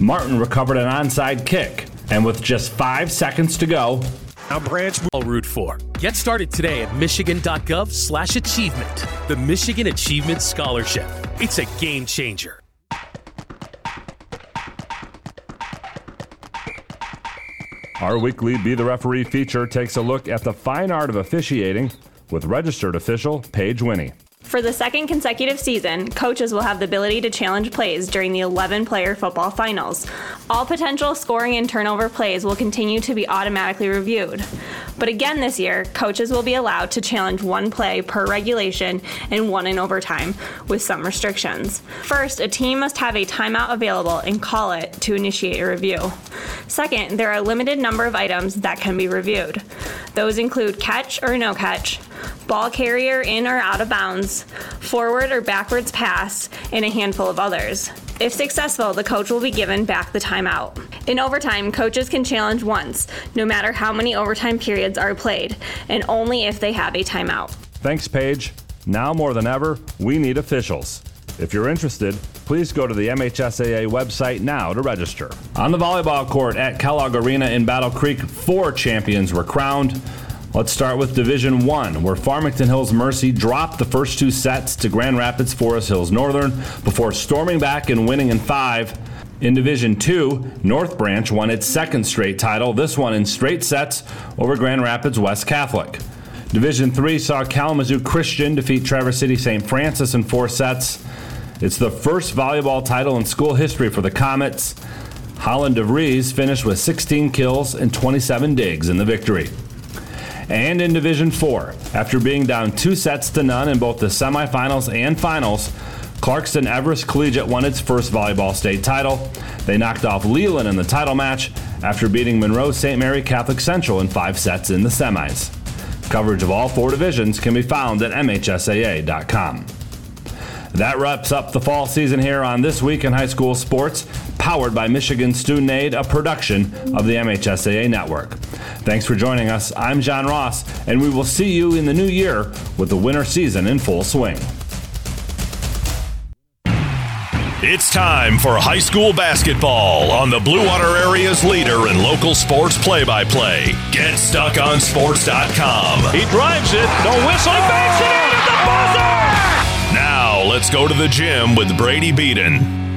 Martin recovered an onside kick, and with just five seconds to go, now Branch will root for. Get started today at michigan.gov slash achievement. The Michigan Achievement Scholarship. It's a game changer. Our weekly Be the Referee feature takes a look at the fine art of officiating with registered official Paige Winnie. For the second consecutive season, coaches will have the ability to challenge plays during the 11 player football finals. All potential scoring and turnover plays will continue to be automatically reviewed. But again this year, coaches will be allowed to challenge one play per regulation and one in overtime, with some restrictions. First, a team must have a timeout available and call it to initiate a review. Second, there are a limited number of items that can be reviewed. Those include catch or no catch, ball carrier in or out of bounds, forward or backwards pass, and a handful of others. If successful, the coach will be given back the timeout. In overtime, coaches can challenge once, no matter how many overtime periods are played, and only if they have a timeout. Thanks, Paige. Now more than ever, we need officials. If you're interested, please go to the MHSAA website now to register. On the volleyball court at Kellogg Arena in Battle Creek, four champions were crowned. Let's start with Division 1, where Farmington Hills Mercy dropped the first two sets to Grand Rapids Forest Hills Northern before storming back and winning in five. In Division 2, North Branch won its second straight title, this one in straight sets over Grand Rapids West Catholic. Division 3 saw Kalamazoo Christian defeat Traverse City St. Francis in four sets. It's the first volleyball title in school history for the Comets. Holland DeVries finished with 16 kills and 27 digs in the victory and in Division 4. After being down two sets to none in both the semifinals and finals, Clarkston Everest Collegiate won its first volleyball state title. They knocked off Leland in the title match after beating Monroe St. Mary Catholic Central in five sets in the semis. Coverage of all four divisions can be found at MHSAA.com. That wraps up the fall season here on This Week in High School Sports, powered by Michigan Student Aid, a production of the MHSAA Network. Thanks for joining us. I'm John Ross, and we will see you in the new year with the winter season in full swing. It's time for high school basketball on the Blue Water Area's leader in local sports play by play. GetStuckOnSports.com. He drives it, no whistle, oh! he banks it in at the buzzer! Now let's go to the gym with Brady Beaton.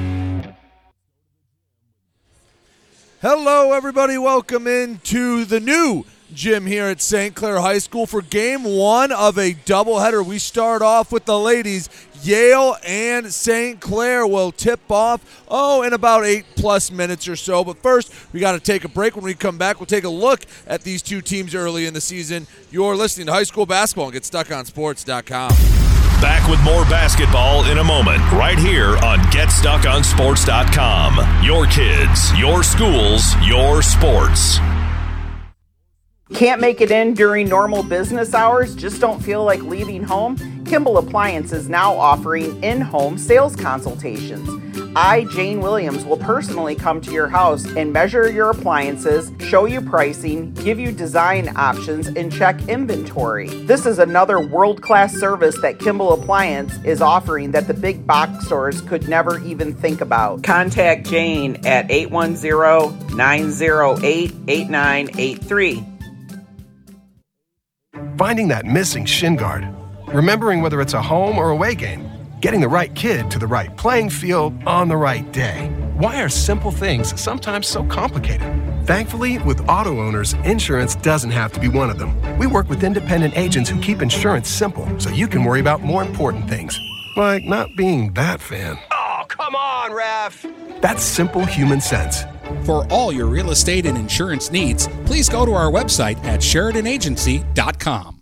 Hello, everybody. Welcome into the new gym here at St. Clair High School for game one of a doubleheader. We start off with the ladies. Yale and St. Clair will tip off, oh, in about eight plus minutes or so. But first, we got to take a break. When we come back, we'll take a look at these two teams early in the season. You're listening to high school basketball and GetStuckOnSports.com. Back with more basketball in a moment, right here on GetStuckOnSports.com. Your kids, your schools, your sports. Can't make it in during normal business hours? Just don't feel like leaving home? Kimball Appliance is now offering in home sales consultations. I, Jane Williams, will personally come to your house and measure your appliances, show you pricing, give you design options, and check inventory. This is another world class service that Kimball Appliance is offering that the big box stores could never even think about. Contact Jane at 810 908 8983. Finding that missing shin guard, remembering whether it's a home or away game, getting the right kid to the right playing field on the right day. Why are simple things sometimes so complicated? Thankfully, with auto owners, insurance doesn't have to be one of them. We work with independent agents who keep insurance simple so you can worry about more important things, like not being that fan. Oh, come on, ref! That's simple human sense. For all your real estate and insurance needs, please go to our website at SheridanAgency.com.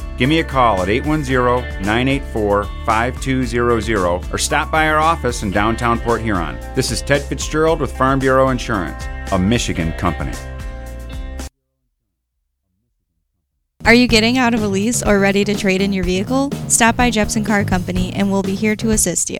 Give me a call at 810 984 5200 or stop by our office in downtown Port Huron. This is Ted Fitzgerald with Farm Bureau Insurance, a Michigan company. Are you getting out of a lease or ready to trade in your vehicle? Stop by Jepson Car Company and we'll be here to assist you.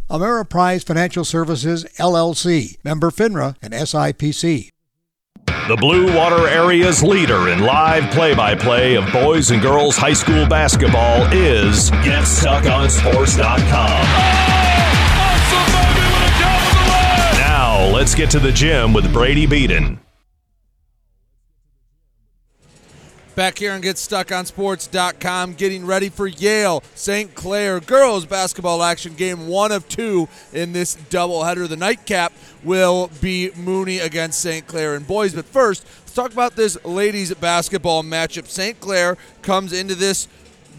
Ameriprise Financial Services, LLC, member FINRA and SIPC. The Blue Water Area's leader in live play by play of boys and girls high school basketball is GetStuckOnSports.com. Now, let's get to the gym with Brady Beaton. Back here and GetStuckOnSports.com, getting ready for Yale St. Clair girls basketball action game one of two in this doubleheader. The nightcap will be Mooney against St. Clair and boys. But first, let's talk about this ladies basketball matchup. St. Clair comes into this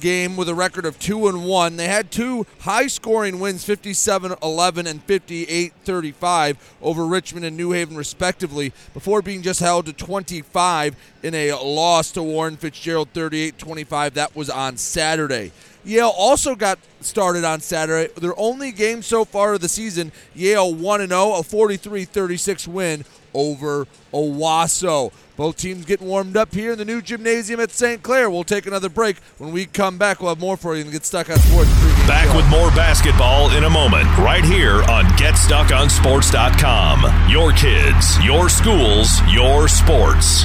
game with a record of 2 and 1. They had two high scoring wins 57-11 and 58-35 over Richmond and New Haven respectively before being just held to 25 in a loss to Warren Fitzgerald 38-25 that was on Saturday. Yale also got started on Saturday. Their only game so far of the season, Yale 1 0, a 43 36 win over Owosso. Both teams getting warmed up here in the new gymnasium at St. Clair. We'll take another break. When we come back, we'll have more for you and get stuck on sports. Back with more basketball in a moment, right here on GetStuckOnSports.com. Your kids, your schools, your sports.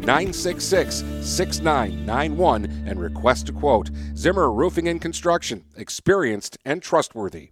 966 6991 and request a quote. Zimmer Roofing and Construction, experienced and trustworthy.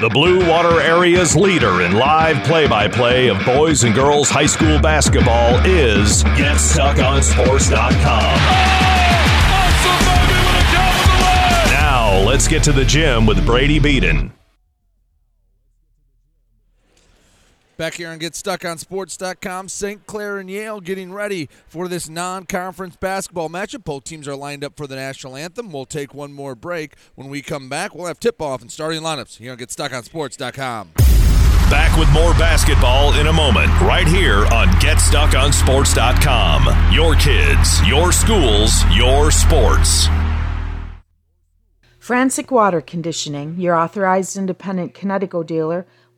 The Blue Water Area's leader in live play by play of boys and girls high school basketball is GetStuckOnSports.com. Now, let's get to the gym with Brady Beaton. Back here on GetStuckOnSports.com, St. Clair and Yale getting ready for this non-conference basketball matchup. Both teams are lined up for the national anthem. We'll take one more break. When we come back, we'll have tip-off and starting lineups here on GetStuckOnSports.com. Back with more basketball in a moment, right here on GetStuckOnSports.com. Your kids, your schools, your sports. Frantic Water Conditioning, your authorized independent Kinetico dealer,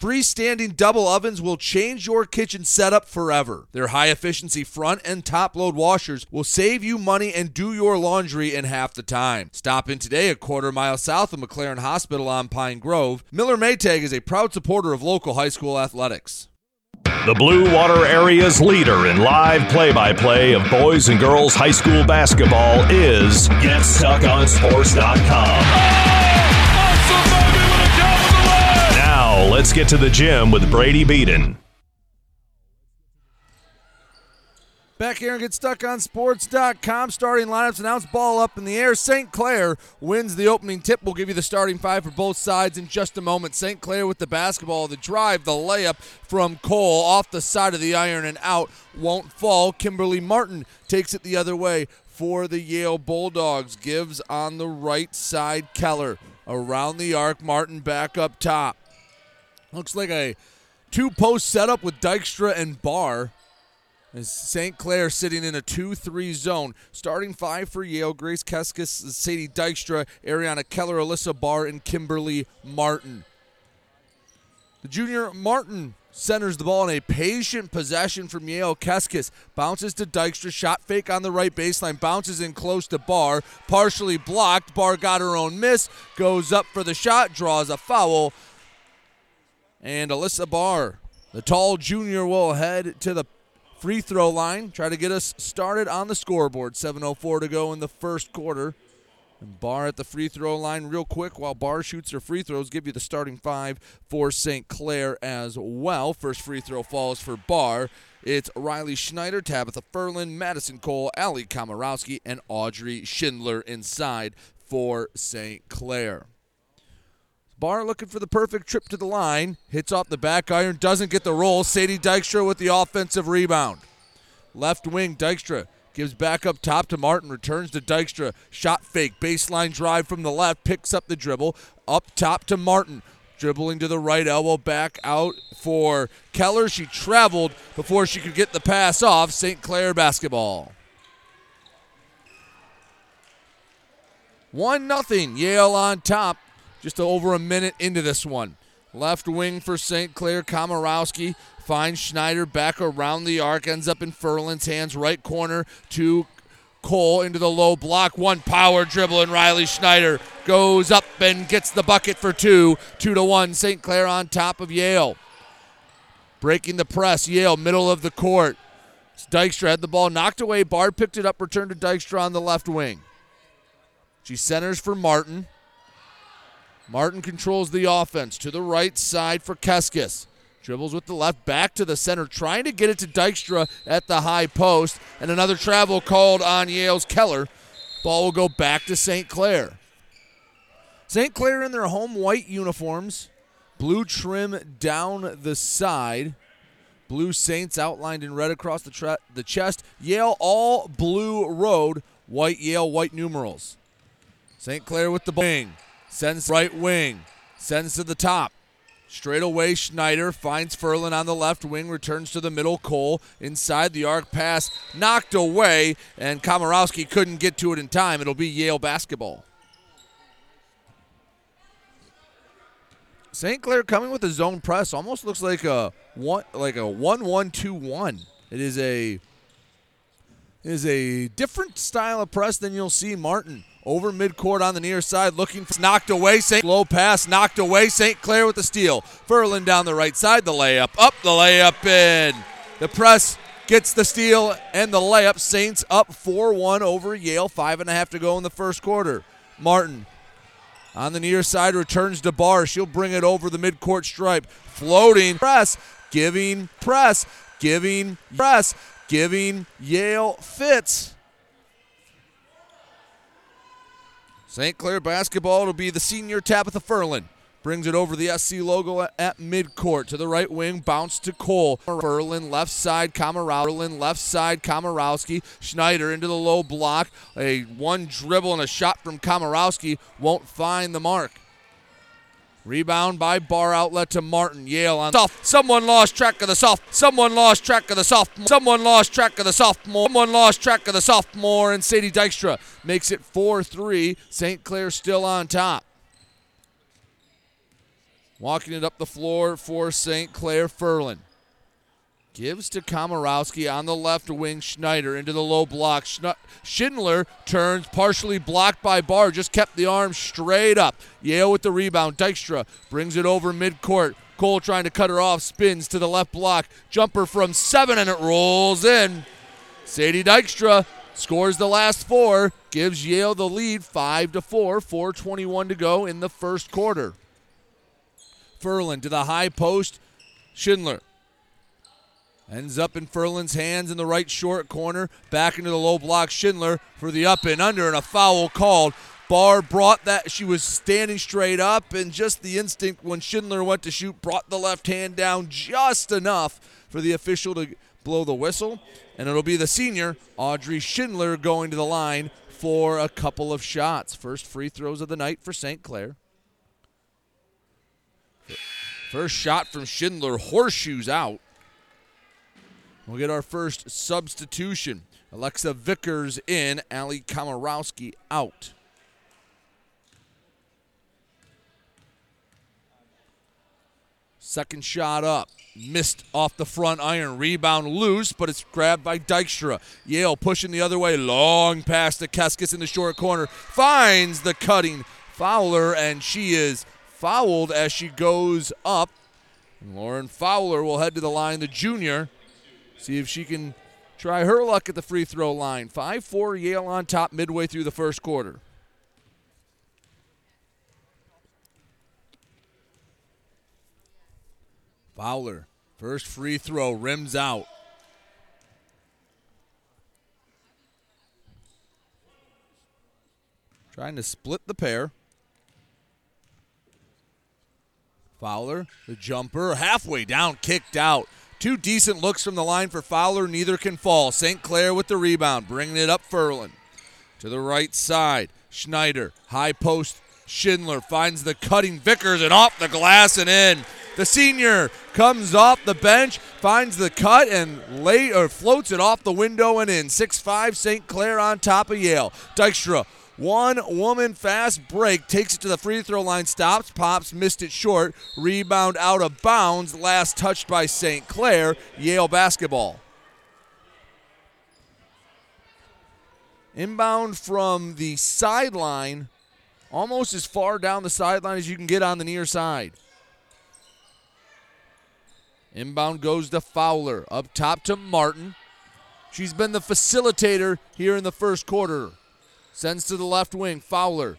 Freestanding double ovens will change your kitchen setup forever. Their high efficiency front and top load washers will save you money and do your laundry in half the time. Stop in today a quarter mile south of McLaren Hospital on Pine Grove. Miller Maytag is a proud supporter of local high school athletics. The Blue Water Area's leader in live play by play of boys and girls high school basketball is GetStuckOnSports.com. Now, let's get to the gym with Brady Beaton. Back here and get stuck on sports.com. Starting lineups announced. Ball up in the air. St. Clair wins the opening tip. We'll give you the starting five for both sides in just a moment. St. Clair with the basketball, the drive, the layup from Cole off the side of the iron and out. Won't fall. Kimberly Martin takes it the other way for the Yale Bulldogs. Gives on the right side. Keller around the arc. Martin back up top. Looks like a two post setup with Dykstra and Barr. As St. Clair sitting in a 2 3 zone. Starting five for Yale Grace Keskis, Sadie Dykstra, Ariana Keller, Alyssa Barr, and Kimberly Martin. The junior Martin centers the ball in a patient possession from Yale Keskis. Bounces to Dykstra, shot fake on the right baseline, bounces in close to Barr, partially blocked. Barr got her own miss, goes up for the shot, draws a foul. And Alyssa Barr, the tall junior, will head to the free throw line, try to get us started on the scoreboard. 7.04 to go in the first quarter. And Barr at the free throw line, real quick, while Barr shoots her free throws, give you the starting five for St. Clair as well. First free throw falls for Barr. It's Riley Schneider, Tabitha Furlan, Madison Cole, Ali Komorowski, and Audrey Schindler inside for St. Clair. Barr looking for the perfect trip to the line. Hits off the back iron, doesn't get the roll. Sadie Dykstra with the offensive rebound. Left wing, Dykstra gives back up top to Martin, returns to Dykstra. Shot fake, baseline drive from the left, picks up the dribble. Up top to Martin. Dribbling to the right elbow, back out for Keller. She traveled before she could get the pass off. St. Clair basketball. 1 nothing. Yale on top just over a minute into this one. Left wing for St. Clair, Komorowski finds Schneider back around the arc, ends up in Furlan's hands, right corner to Cole into the low block. One power dribble, and Riley Schneider goes up and gets the bucket for two. Two to one. St. Clair on top of Yale. Breaking the press. Yale, middle of the court. Dykstra had the ball knocked away. Barr picked it up, returned to Dykstra on the left wing. She centers for Martin. Martin controls the offense to the right side for Keskis. Dribbles with the left back to the center, trying to get it to Dykstra at the high post. And another travel called on Yale's Keller. Ball will go back to St. Clair. St. Clair in their home white uniforms, blue trim down the side. Blue Saints outlined in red across the, tre- the chest. Yale all blue road, white Yale white numerals. St. Clair with the wing. Sends right wing. Sends to the top. Straight away, Schneider finds Furlan on the left wing, returns to the middle. Cole inside the arc pass, knocked away, and Komorowski couldn't get to it in time. It'll be Yale basketball. St. Clair coming with a zone press almost looks like a one like a one one two one. It is a it is a different style of press than you'll see Martin over midcourt on the near side, looking for knocked away. St. Low pass knocked away. St. Clair with the steal. Furlan down the right side. The layup up. The layup in. The press gets the steal and the layup. Saints up 4-1 over Yale. Five and a half to go in the first quarter. Martin on the near side returns to Barr. She'll bring it over the midcourt stripe. Floating press, giving press, giving press, giving Yale fits. St. Clair basketball will be the senior Tabitha Furlan. Brings it over the SC logo at midcourt to the right wing, bounce to Cole. Furlan left side, Komorowski. left side, Komorowski. Schneider into the low block. A one dribble and a shot from Komorowski won't find the mark. Rebound by Barr outlet to Martin. Yale on soft. Someone lost track of the soft. Someone lost track of the sophomore. Someone lost track of the sophomore. Someone lost track of the sophomore. And Sadie Dykstra makes it 4 3. St. Clair still on top. Walking it up the floor for St. Clair Furlan. Gives to Komorowski on the left wing. Schneider into the low block. Schindler turns, partially blocked by Barr. Just kept the arm straight up. Yale with the rebound. Dykstra brings it over midcourt. Cole trying to cut her off. Spins to the left block. Jumper from seven, and it rolls in. Sadie Dykstra scores the last four. Gives Yale the lead, five to four. 4:21 to go in the first quarter. Furlan to the high post. Schindler Ends up in Furlan's hands in the right short corner. Back into the low block. Schindler for the up and under, and a foul called. Barr brought that. She was standing straight up, and just the instinct when Schindler went to shoot brought the left hand down just enough for the official to blow the whistle. And it'll be the senior, Audrey Schindler, going to the line for a couple of shots. First free throws of the night for St. Clair. First shot from Schindler, horseshoes out. We'll get our first substitution. Alexa Vickers in, Ali Komorowski out. Second shot up. Missed off the front iron. Rebound loose, but it's grabbed by Dykstra. Yale pushing the other way. Long pass to Keskis in the short corner. Finds the cutting Fowler, and she is fouled as she goes up. Lauren Fowler will head to the line, the junior. See if she can try her luck at the free throw line. 5 4 Yale on top midway through the first quarter. Fowler, first free throw, rims out. Trying to split the pair. Fowler, the jumper, halfway down, kicked out. Two decent looks from the line for Fowler, neither can fall. St. Clair with the rebound, bringing it up Furlan. To the right side, Schneider, high post, Schindler finds the cutting Vickers and off the glass and in. The senior comes off the bench, finds the cut and lay or floats it off the window and in. 6-5 St. Clair on top of Yale. Dykstra one woman fast break takes it to the free throw line, stops, pops, missed it short. Rebound out of bounds, last touched by St. Clair. Yale basketball. Inbound from the sideline, almost as far down the sideline as you can get on the near side. Inbound goes to Fowler. Up top to Martin. She's been the facilitator here in the first quarter. Sends to the left wing. Fowler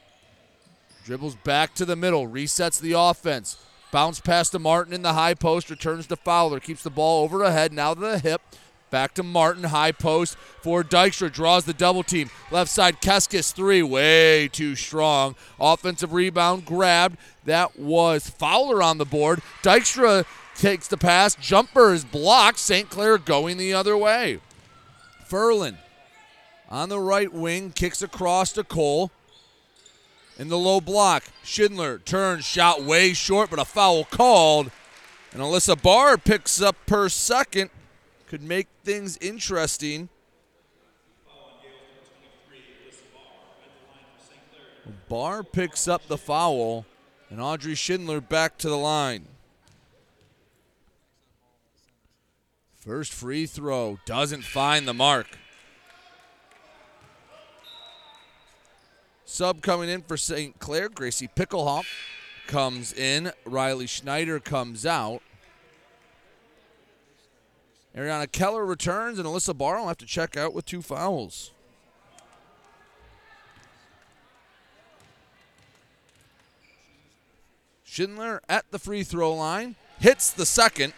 dribbles back to the middle, resets the offense. Bounce pass to Martin in the high post, returns to Fowler, keeps the ball over ahead, now to the hip. Back to Martin, high post for Dykstra, draws the double team. Left side, Keskis three, way too strong. Offensive rebound grabbed. That was Fowler on the board. Dykstra takes the pass, jumper is blocked. St. Clair going the other way. Furlan on the right wing, kicks across to Cole. In the low block, Schindler turns, shot way short, but a foul called. And Alyssa Barr picks up her second. Could make things interesting. Barr picks up the foul, and Audrey Schindler back to the line. First free throw doesn't find the mark. Sub coming in for St. Clair, Gracie Pickelhoff comes in. Riley Schneider comes out. Ariana Keller returns, and Alyssa Barr will have to check out with two fouls. Schindler at the free throw line, hits the second.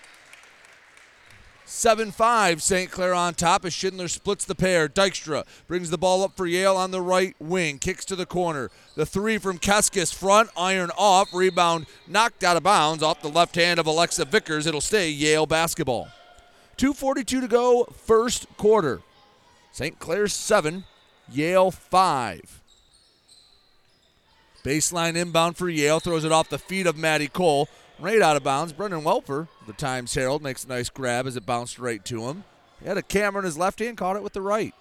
7 5, St. Clair on top as Schindler splits the pair. Dykstra brings the ball up for Yale on the right wing, kicks to the corner. The three from Keskis, front, iron off, rebound knocked out of bounds off the left hand of Alexa Vickers. It'll stay Yale basketball. 2.42 to go, first quarter. St. Clair 7, Yale 5. Baseline inbound for Yale, throws it off the feet of Maddie Cole. Right out of bounds. Brendan Welper, the Times Herald, makes a nice grab as it bounced right to him. He had a camera in his left hand, caught it with the right.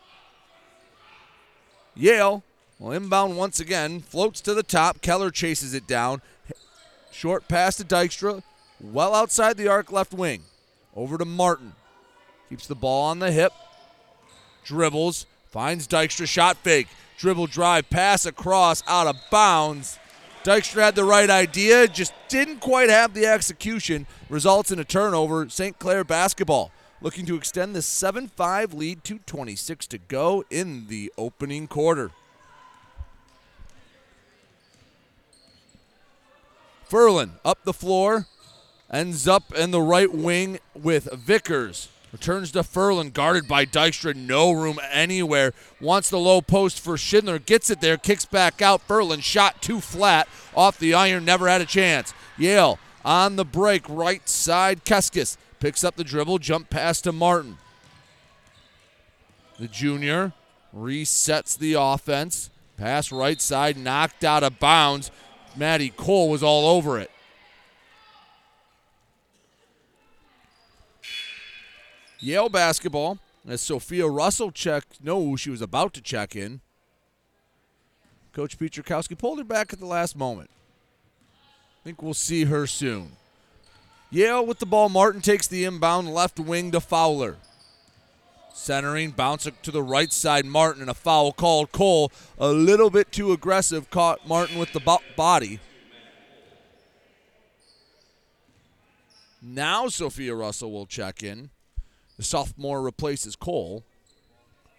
Yale, well, inbound once again, floats to the top. Keller chases it down. Short pass to Dykstra, well outside the arc left wing. Over to Martin. Keeps the ball on the hip. Dribbles. Finds Dykstra. Shot fake. Dribble drive. Pass across. Out of bounds. Dykstra had the right idea, just didn't quite have the execution. Results in a turnover. St. Clair basketball looking to extend the 7 5 lead to 26 to go in the opening quarter. Furlan up the floor, ends up in the right wing with Vickers. Returns to Furlan, guarded by Dykstra. No room anywhere. Wants the low post for Schindler. Gets it there. Kicks back out. Furlan shot too flat. Off the iron. Never had a chance. Yale on the break. Right side. Keskis picks up the dribble. Jump pass to Martin. The junior resets the offense. Pass right side. Knocked out of bounds. Maddie Cole was all over it. Yale basketball, as Sophia Russell checked, no, she was about to check in. Coach Pietrzakowski pulled her back at the last moment. I think we'll see her soon. Yale with the ball. Martin takes the inbound left wing to Fowler. Centering, bouncing to the right side. Martin and a foul called. Cole a little bit too aggressive. Caught Martin with the bo- body. Now Sophia Russell will check in. The sophomore replaces Cole.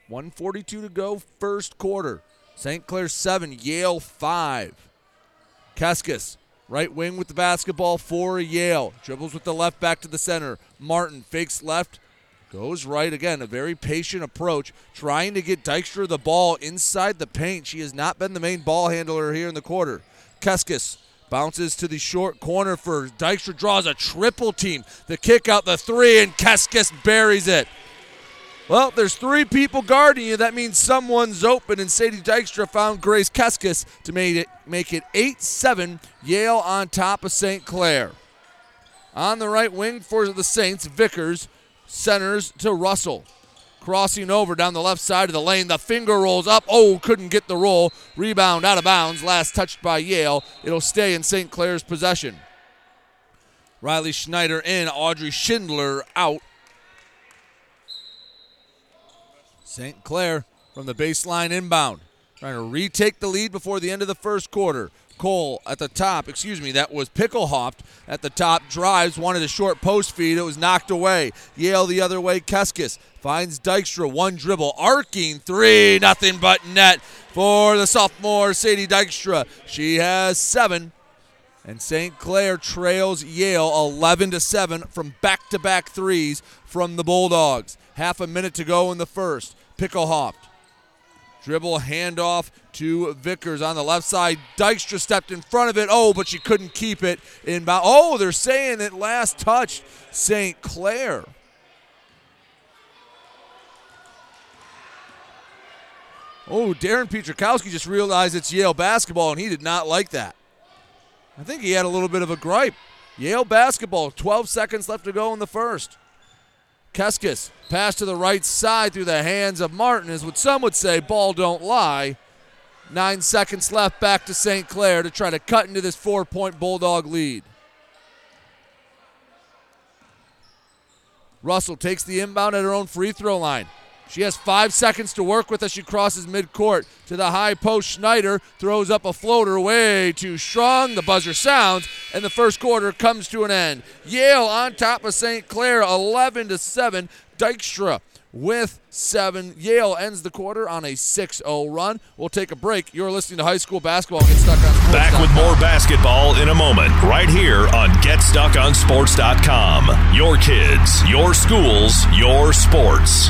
142 to go, first quarter. St. Clair 7, Yale 5. Keskis, right wing with the basketball for Yale. Dribbles with the left back to the center. Martin fakes left, goes right again. A very patient approach, trying to get Dykstra the ball inside the paint. She has not been the main ball handler here in the quarter. Keskis Bounces to the short corner for Dykstra draws a triple team. The kick out the three, and Keskis buries it. Well, there's three people guarding you. That means someone's open, and Sadie Dykstra found Grace Keskis to make it make it 8-7. Yale on top of St. Clair. On the right wing for the Saints, Vickers centers to Russell. Crossing over down the left side of the lane. The finger rolls up. Oh, couldn't get the roll. Rebound out of bounds. Last touched by Yale. It'll stay in St. Clair's possession. Riley Schneider in. Audrey Schindler out. St. Clair from the baseline inbound. Trying to retake the lead before the end of the first quarter. Cole at the top, excuse me, that was Pickelhoft at the top, drives, wanted a short post feed. It was knocked away. Yale the other way. Keskis finds Dykstra, one dribble, arcing three, nothing but net for the sophomore Sadie Dykstra. She has seven. And St. Clair trails Yale 11 to 7 from back to back threes from the Bulldogs. Half a minute to go in the first. Pickelhoft Dribble handoff to Vickers on the left side. Dykstra stepped in front of it. Oh, but she couldn't keep it in. inbound. Oh, they're saying it last touched St. Clair. Oh, Darren Pietrzakowski just realized it's Yale basketball, and he did not like that. I think he had a little bit of a gripe. Yale basketball, 12 seconds left to go in the first. Keskis, pass to the right side through the hands of Martin is what some would say ball don't lie. Nine seconds left back to St. Clair to try to cut into this four point Bulldog lead. Russell takes the inbound at her own free throw line. She has five seconds to work with as she crosses midcourt to the high post. Schneider throws up a floater way too strong. The buzzer sounds, and the first quarter comes to an end. Yale on top of St. Clair, 11 to 7. Dykstra with seven. Yale ends the quarter on a 6-0 run. We'll take a break. You're listening to high school basketball. Get stuck on sports. Back with more basketball in a moment, right here on GetStuckOnSports.com. Your kids, your schools, your sports.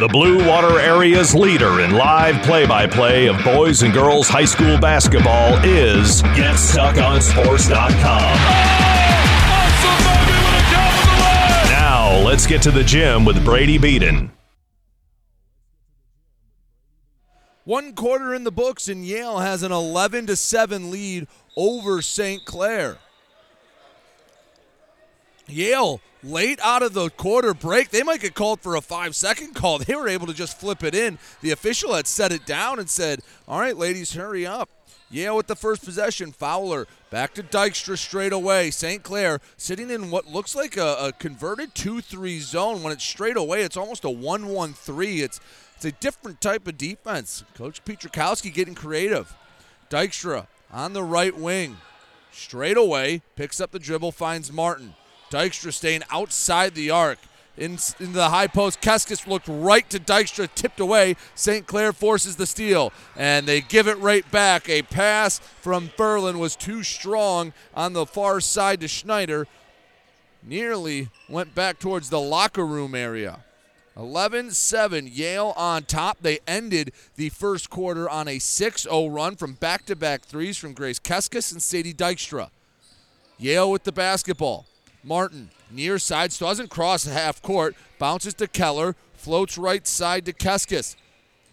The Blue Water Area's leader in live play by play of boys and girls high school basketball is GetStuckOnSports.com. Now, let's get to the gym with Brady Beaton. One quarter in the books, and Yale has an 11 to 7 lead over St. Clair. Yale late out of the quarter break. They might get called for a five second call. They were able to just flip it in. The official had set it down and said, All right, ladies, hurry up. Yale with the first possession. Fowler back to Dykstra straight away. St. Clair sitting in what looks like a, a converted 2 3 zone. When it's straight away, it's almost a 1 1 3. It's, it's a different type of defense. Coach Petrakowski getting creative. Dykstra on the right wing. Straight away, picks up the dribble, finds Martin. Dykstra staying outside the arc. In, in the high post, Keskis looked right to Dykstra, tipped away. St. Clair forces the steal, and they give it right back. A pass from Furlan was too strong on the far side to Schneider. Nearly went back towards the locker room area. 11 7, Yale on top. They ended the first quarter on a 6 0 run from back to back threes from Grace Keskis and Sadie Dykstra. Yale with the basketball. Martin, near side, doesn't cross half court, bounces to Keller, floats right side to Keskis.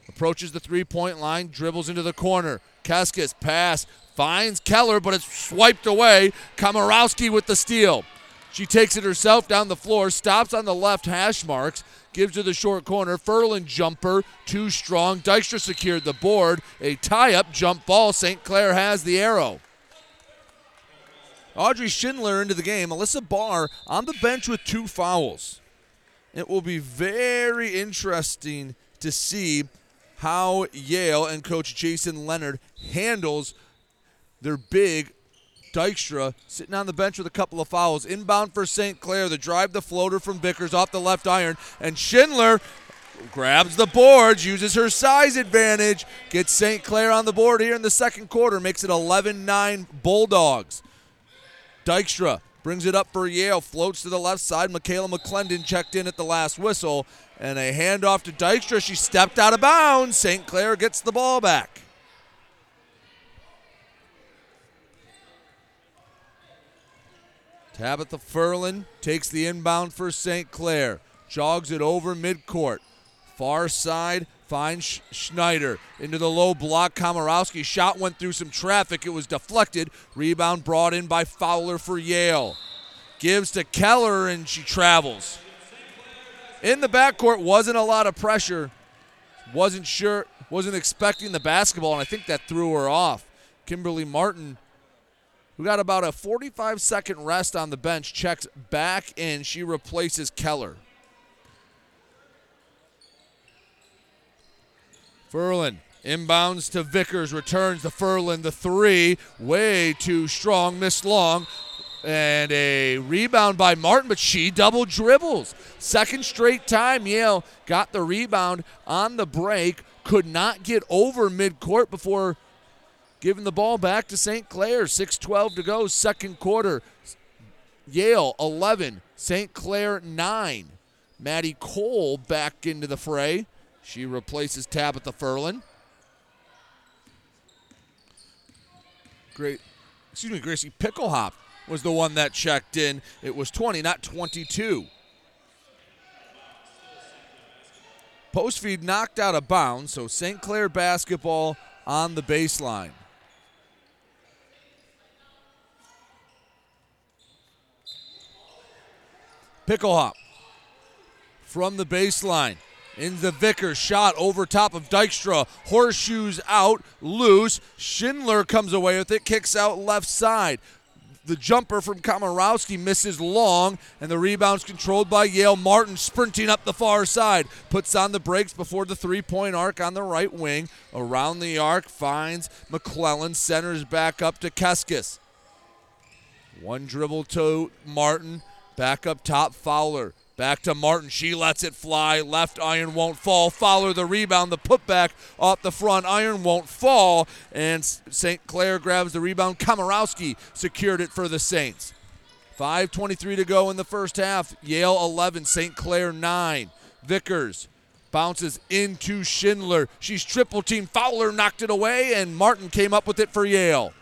Approaches the three point line, dribbles into the corner. Keskis pass, finds Keller, but it's swiped away. Komorowski with the steal. She takes it herself down the floor, stops on the left hash marks, gives to the short corner. Furlan jumper, too strong. Dykstra secured the board. A tie up jump ball. St. Clair has the arrow. Audrey Schindler into the game. Alyssa Barr on the bench with two fouls. It will be very interesting to see how Yale and coach Jason Leonard handles their big Dykstra sitting on the bench with a couple of fouls. Inbound for St. Clair. The drive, the floater from Vickers off the left iron. And Schindler grabs the boards, uses her size advantage, gets St. Clair on the board here in the second quarter, makes it 11 9 Bulldogs. Dykstra brings it up for Yale, floats to the left side. Michaela McClendon checked in at the last whistle, and a handoff to Dykstra. She stepped out of bounds. St. Clair gets the ball back. Tabitha Furlan takes the inbound for St. Clair, jogs it over midcourt. Far side finds Schneider into the low block. Komorowski shot went through some traffic. It was deflected. Rebound brought in by Fowler for Yale. Gives to Keller and she travels. In the backcourt wasn't a lot of pressure. Wasn't sure, wasn't expecting the basketball, and I think that threw her off. Kimberly Martin who got about a 45 second rest on the bench, checks back in. She replaces Keller. Furlan inbounds to Vickers, returns to Furlan, the three, way too strong, missed long. And a rebound by Martin, but she double dribbles. Second straight time, Yale got the rebound on the break, could not get over midcourt before giving the ball back to St. Clair. 6.12 to go, second quarter. Yale 11, St. Clair 9. Maddie Cole back into the fray. She replaces Tabitha Furlan. Great, excuse me, Gracie Picklehop was the one that checked in. It was 20, not 22. Post feed knocked out of bounds, so St. Clair basketball on the baseline. Picklehop from the baseline. In the Vickers shot over top of Dykstra. Horseshoes out, loose. Schindler comes away with it, kicks out left side. The jumper from Komorowski misses long, and the rebound's controlled by Yale. Martin sprinting up the far side. Puts on the brakes before the three point arc on the right wing. Around the arc, finds McClendon, centers back up to Keskis. One dribble to Martin. Back up top, Fowler. Back to Martin. She lets it fly. Left iron won't fall. Fowler the rebound. The putback off the front iron won't fall. And St. Clair grabs the rebound. Komorowski secured it for the Saints. 5.23 to go in the first half. Yale 11, St. Clair 9. Vickers Bounces into Schindler. She's triple team. Fowler knocked it away, and Martin came up with it for Yale.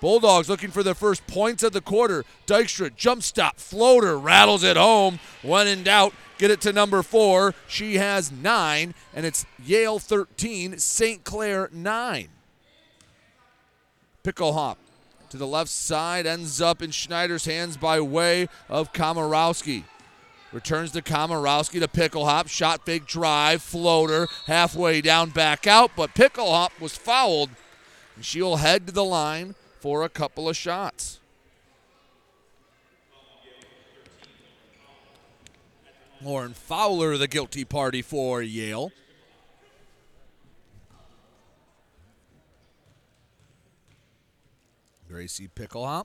Bulldogs looking for their first points of the quarter. Dykstra jump stop, floater, rattles it home. When in doubt, get it to number four. She has nine, and it's Yale 13, St. Clair 9. Pickle hop to the left side, ends up in Schneider's hands by way of Komorowski. Returns to Komorowski to Pickle Hop. Shot fake drive, floater, halfway down, back out. But Pickle Hop was fouled. And she'll head to the line for a couple of shots. Lauren Fowler, the guilty party for Yale. Gracie Picklehop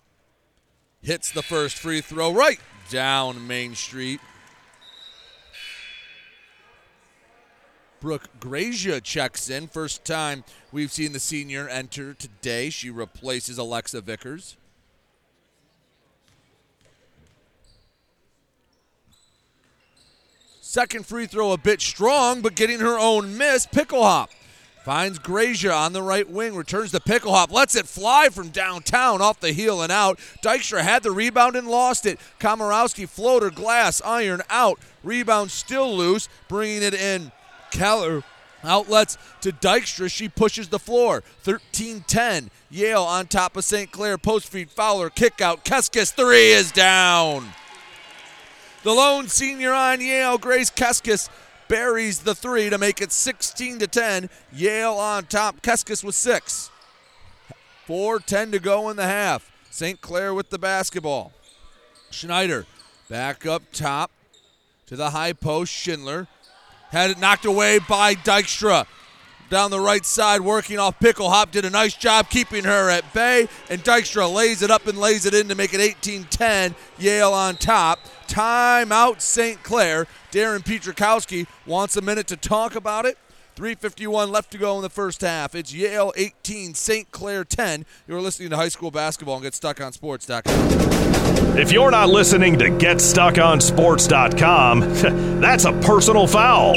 hits the first free throw right down Main Street. Brooke Grazia checks in. First time we've seen the senior enter today. She replaces Alexa Vickers. Second free throw a bit strong, but getting her own miss. Picklehop finds Grazia on the right wing, returns the Picklehop, lets it fly from downtown off the heel and out. Dykstra had the rebound and lost it. Komorowski floater, glass, iron out. Rebound still loose, bringing it in. Keller outlets to Dykstra. She pushes the floor. 13 10. Yale on top of St. Clair. Post feed Fowler. Kick out. Keskis. Three is down. The lone senior on Yale, Grace Keskis, buries the three to make it 16 to 10. Yale on top. Keskis with six. 4-10 to go in the half. St. Clair with the basketball. Schneider back up top to the high post. Schindler had it knocked away by Dykstra. Down the right side, working off Pickle Hop, did a nice job keeping her at bay. And Dykstra lays it up and lays it in to make it 18 10. Yale on top. Timeout, St. Clair. Darren Pietrkowski wants a minute to talk about it. 351 left to go in the first half. It's Yale 18, St. Clair 10. You're listening to high school basketball and GetStuckOnSports.com. If you're not listening to GetStuckOnSports.com, that's a personal foul.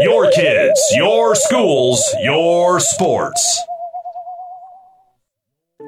Your kids, your schools, your sports.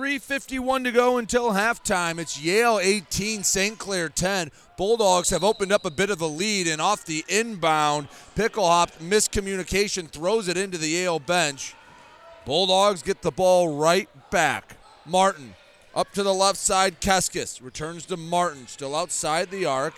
351 to go until halftime. It's Yale 18, St. Clair 10. Bulldogs have opened up a bit of a lead, and off the inbound, Picklehop miscommunication throws it into the Yale bench. Bulldogs get the ball right back. Martin up to the left side. Keskis returns to Martin, still outside the arc.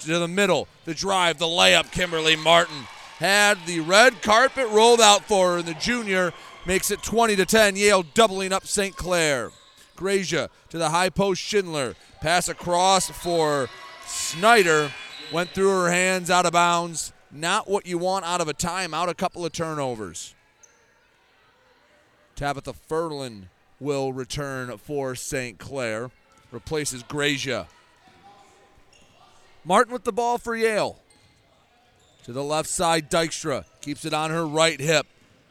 To the middle, the drive, the layup. Kimberly Martin had the red carpet rolled out for her, and the junior makes it 20 to 10. Yale doubling up St. Clair. Grazia to the high post Schindler. Pass across for Schneider. Went through her hands out of bounds. Not what you want out of a timeout. A couple of turnovers. Tabitha Furlan will return for St. Clair. Replaces Grazia. Martin with the ball for Yale. To the left side, Dykstra keeps it on her right hip.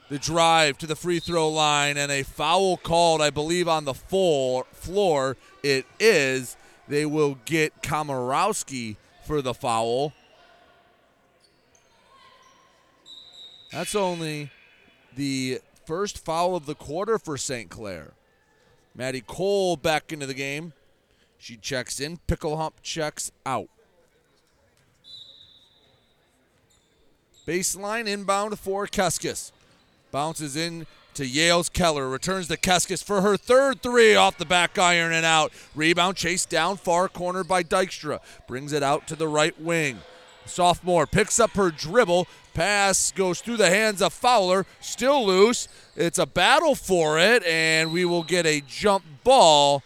The drive to the free throw line and a foul called, I believe, on the full floor. It is. They will get Komorowski for the foul. That's only the first foul of the quarter for St. Clair. Maddie Cole back into the game. She checks in. Pickle Hump checks out. Baseline inbound for Keskis. Bounces in to Yale's Keller. Returns to Keskis for her third three off the back iron and out. Rebound chased down far corner by Dykstra. Brings it out to the right wing. Sophomore picks up her dribble. Pass goes through the hands of Fowler. Still loose. It's a battle for it, and we will get a jump ball.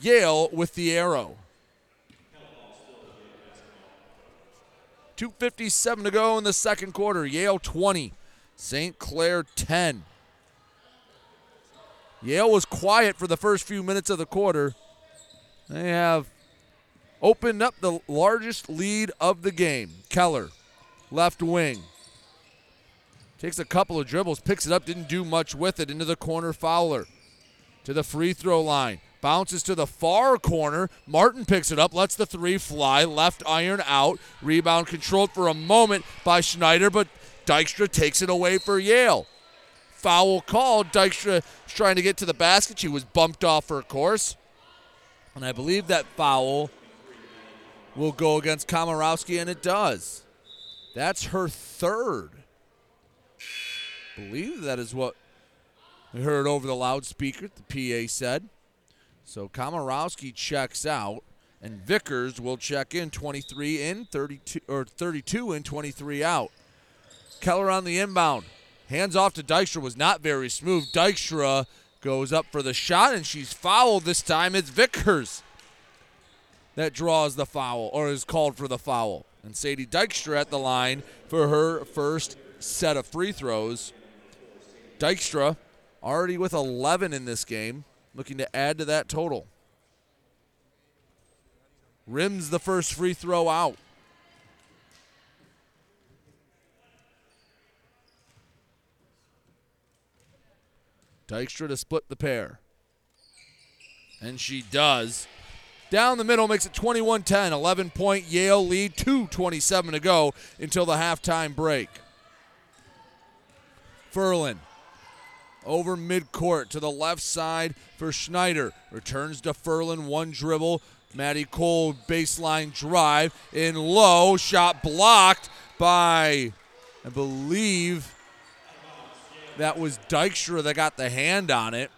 Yale with the arrow. 2.57 to go in the second quarter. Yale 20, St. Clair 10. Yale was quiet for the first few minutes of the quarter. They have opened up the largest lead of the game. Keller, left wing. Takes a couple of dribbles, picks it up, didn't do much with it. Into the corner, Fowler. To the free throw line. Bounces to the far corner. Martin picks it up, lets the three fly. Left iron out. Rebound controlled for a moment by Schneider, but Dykstra takes it away for Yale. Foul called. Dykstra is trying to get to the basket. She was bumped off her course. And I believe that foul will go against Komorowski, and it does. That's her third. I believe that is what we heard over the loudspeaker, the PA said. So Komorowski checks out, and Vickers will check in 23 in, 32 or 32 in, 23 out. Keller on the inbound. Hands off to Dykstra was not very smooth. Dykstra goes up for the shot, and she's fouled this time. It's Vickers that draws the foul or is called for the foul. And Sadie Dykstra at the line for her first set of free throws. Dykstra already with 11 in this game, looking to add to that total. Rims the first free throw out. Dykstra to split the pair. And she does. Down the middle makes it 21 10. 11 point Yale lead, 2.27 to go until the halftime break. Furlan over midcourt to the left side for Schneider. Returns to Furlan, one dribble. Maddie Cole baseline drive in low. Shot blocked by, I believe, that was Dykstra that got the hand on it.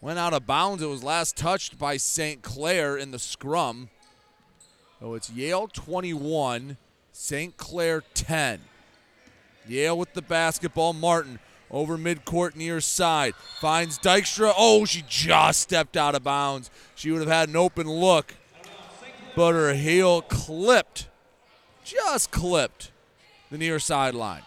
Went out of bounds. It was last touched by St. Clair in the scrum. So it's Yale 21, St. Clair 10. Yale with the basketball. Martin over midcourt near side. Finds Dykstra. Oh, she just stepped out of bounds. She would have had an open look. But her heel clipped, just clipped the near sideline.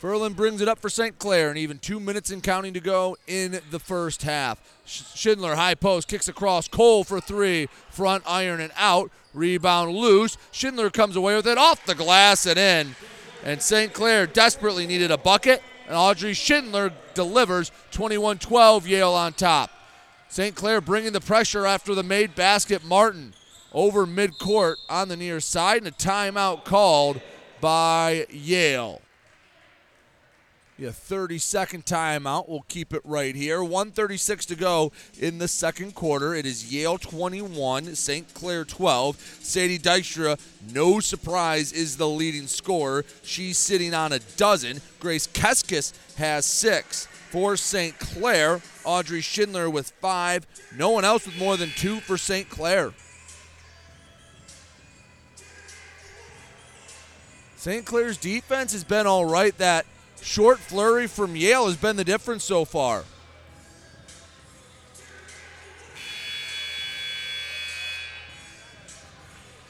Furlan brings it up for St. Clair, and even two minutes and counting to go in the first half. Schindler, high post, kicks across. Cole for three. Front iron and out. Rebound loose. Schindler comes away with it off the glass and in. And St. Clair desperately needed a bucket, and Audrey Schindler delivers 21 12, Yale on top. St. Clair bringing the pressure after the made basket. Martin over midcourt on the near side, and a timeout called by Yale. Yeah, 30 second timeout. We'll keep it right here. 136 to go in the second quarter. It is Yale 21, St. Clair 12. Sadie Dykstra, no surprise, is the leading scorer. She's sitting on a dozen. Grace Keskis has six. For St. Clair, Audrey Schindler with five. No one else with more than two for St. Clair. St. Clair's defense has been all right. That short flurry from Yale has been the difference so far.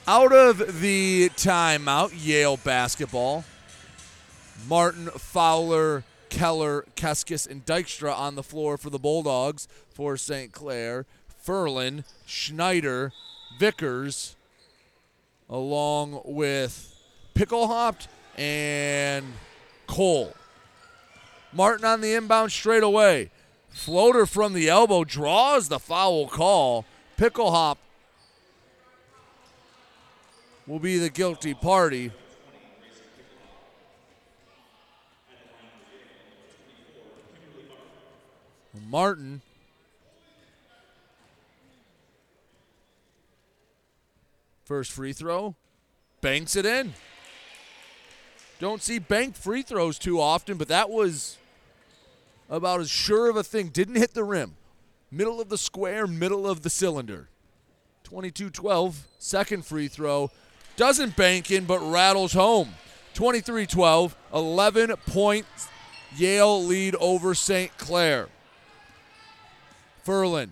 Out of the timeout, Yale basketball. Martin, Fowler, Keller, Keskis, and Dykstra on the floor for the Bulldogs for St. Clair. Furlan, Schneider, Vickers, along with Pickelhopt and Cole. Martin on the inbound straight away. Floater from the elbow draws the foul call. Pickelhop will be the guilty party. Martin first free throw banks it in. Don't see bank free throws too often, but that was about as sure of a thing. Didn't hit the rim. Middle of the square, middle of the cylinder. 22 12, second free throw. Doesn't bank in, but rattles home. 23 12, 11 point Yale lead over St. Clair. Furlan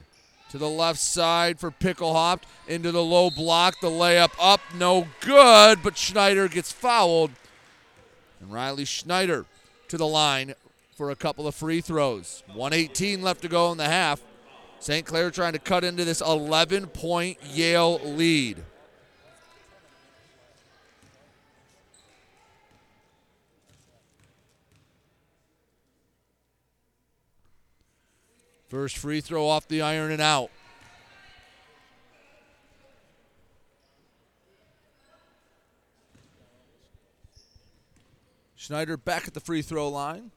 to the left side for Picklehop into the low block. The layup up, no good, but Schneider gets fouled. And Riley Schneider to the line for a couple of free throws. 118 left to go in the half. St. Clair trying to cut into this 11 point Yale lead. First free throw off the iron and out. Schneider back at the free throw line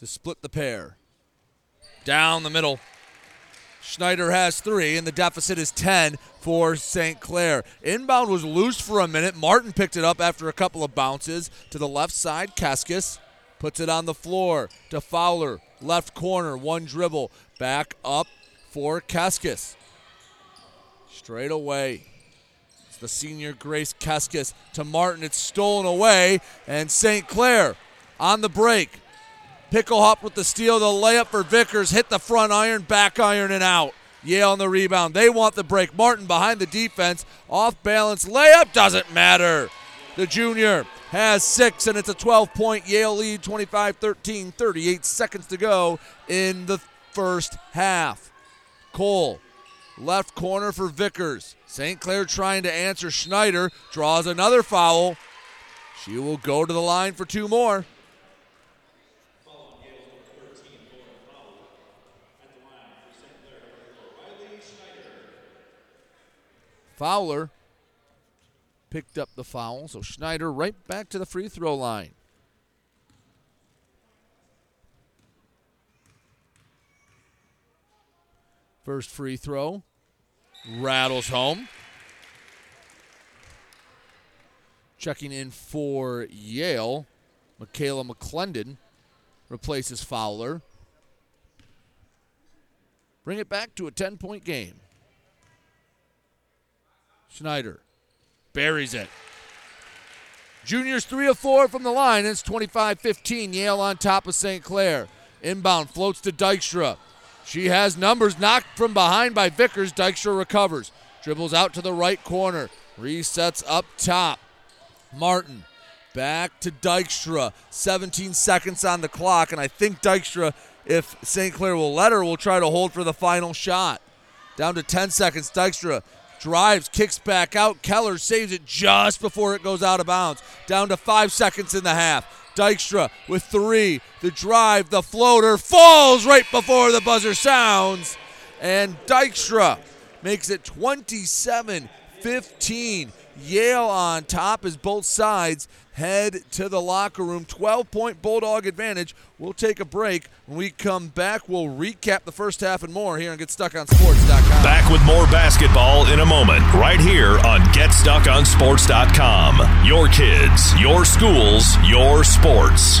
to split the pair. Down the middle. Schneider has three, and the deficit is 10 for St. Clair. Inbound was loose for a minute. Martin picked it up after a couple of bounces to the left side. Keskis puts it on the floor to Fowler. Left corner, one dribble. Back up for Keskis. Straight away. The senior Grace Keskis to Martin. It's stolen away, and St. Clair on the break. Picklehop with the steal, the layup for Vickers, hit the front iron, back iron, and out. Yale on the rebound. They want the break. Martin behind the defense, off balance layup doesn't matter. The junior has six, and it's a 12 point Yale lead, 25 13, 38 seconds to go in the first half. Cole, left corner for Vickers. St. Clair trying to answer. Schneider draws another foul. She will go to the line for two more. Fowler picked up the foul, so Schneider right back to the free throw line. First free throw rattles home. Checking in for Yale, Michaela McClendon replaces Fowler. Bring it back to a 10 point game. Schneider buries it. Juniors 3 of 4 from the line. It's 25 15. Yale on top of St. Clair. Inbound floats to Dykstra. She has numbers knocked from behind by Vickers. Dykstra recovers. Dribbles out to the right corner. Resets up top. Martin back to Dykstra. 17 seconds on the clock. And I think Dykstra, if St. Clair will let her, will try to hold for the final shot. Down to 10 seconds. Dykstra drives, kicks back out. Keller saves it just before it goes out of bounds. Down to five seconds in the half. Dykstra with three. The drive, the floater falls right before the buzzer sounds. And Dykstra makes it 27 15. Yale on top as both sides head to the locker room. 12 point Bulldog advantage. We'll take a break. When we come back, we'll recap the first half and more here on GetStuckOnSports.com. Back with more basketball in a moment, right here on GetStuckOnSports.com. Your kids, your schools, your sports.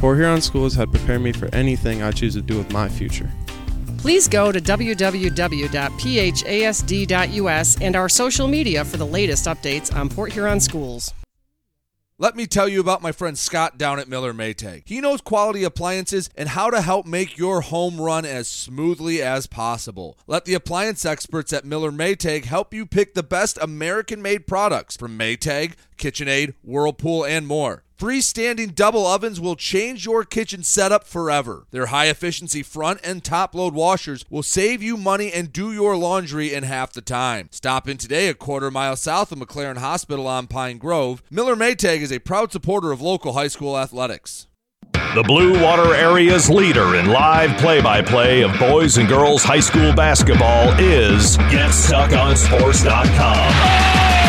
Port Huron Schools had prepared me for anything I choose to do with my future. Please go to www.phasd.us and our social media for the latest updates on Port Huron schools. Let me tell you about my friend Scott down at Miller Maytag. He knows quality appliances and how to help make your home run as smoothly as possible. Let the appliance experts at Miller Maytag help you pick the best American made products from Maytag, KitchenAid, Whirlpool, and more. Freestanding double ovens will change your kitchen setup forever. Their high efficiency front and top load washers will save you money and do your laundry in half the time. Stop in today a quarter mile south of McLaren Hospital on Pine Grove. Miller Maytag is a proud supporter of local high school athletics. The Blue Water Area's leader in live play by play of boys and girls high school basketball is GetStuckOnSports.com.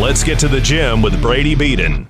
Let's get to the gym with Brady Beaton.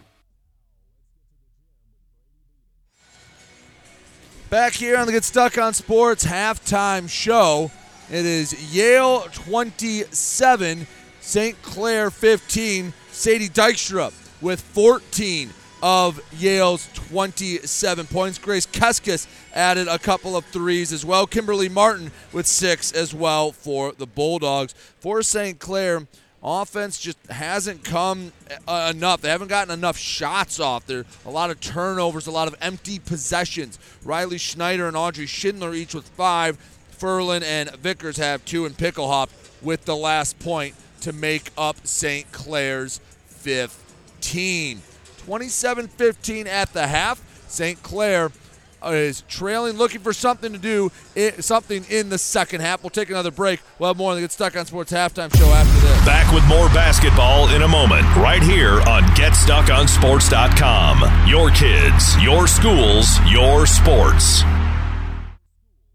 Back here on the Get Stuck on Sports halftime show, it is Yale 27, St. Clair 15. Sadie Dykstra with 14 of Yale's 27 points. Grace Keskis added a couple of threes as well. Kimberly Martin with six as well for the Bulldogs. For St. Clair, offense just hasn't come uh, enough. They haven't gotten enough shots off. There a lot of turnovers, a lot of empty possessions. Riley Schneider and Audrey Schindler each with five. Furlan and Vickers have two, and Picklehop with the last point to make up St. Clair's 15. 27 15 at the half. St. Clair is trailing, looking for something to do, something in the second half. We'll take another break. We'll have more on the Get Stuck on Sports halftime show after this. Back with more basketball in a moment, right here on GetStuckOnSports.com. Your kids, your schools, your sports.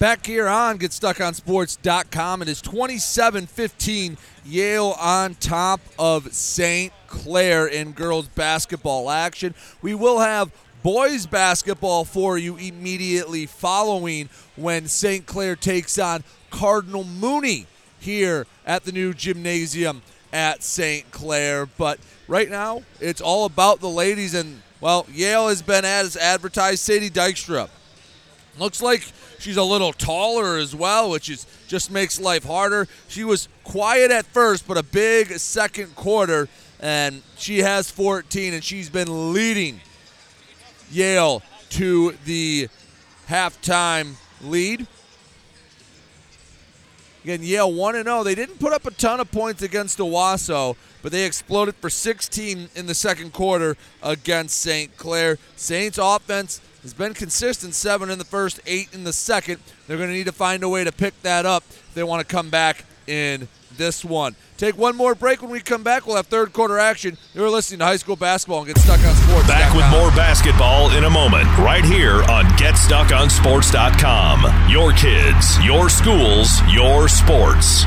Back here on GetStuckOnSports.com, it is 27-15 Yale on top of St. Clair in girls basketball action. We will have boys basketball for you immediately following when St. Clair takes on Cardinal Mooney here at the new gymnasium at St. Clair. But right now, it's all about the ladies, and well, Yale has been as advertised. Sadie Dykstra looks like she's a little taller as well, which is just makes life harder. She was quiet at first, but a big second quarter, and she has 14, and she's been leading Yale to the halftime lead. Again, Yale 1 0. They didn't put up a ton of points against Owosso, but they exploded for 16 in the second quarter against St. Clair. Saints offense has been consistent seven in the first, eight in the second. They're going to need to find a way to pick that up if they want to come back in this one. Take one more break. When we come back, we'll have third quarter action. You're listening to high school basketball and get stuck on sports. Back with more basketball in a moment, right here on GetStuckOnSports.com. Your kids, your schools, your sports.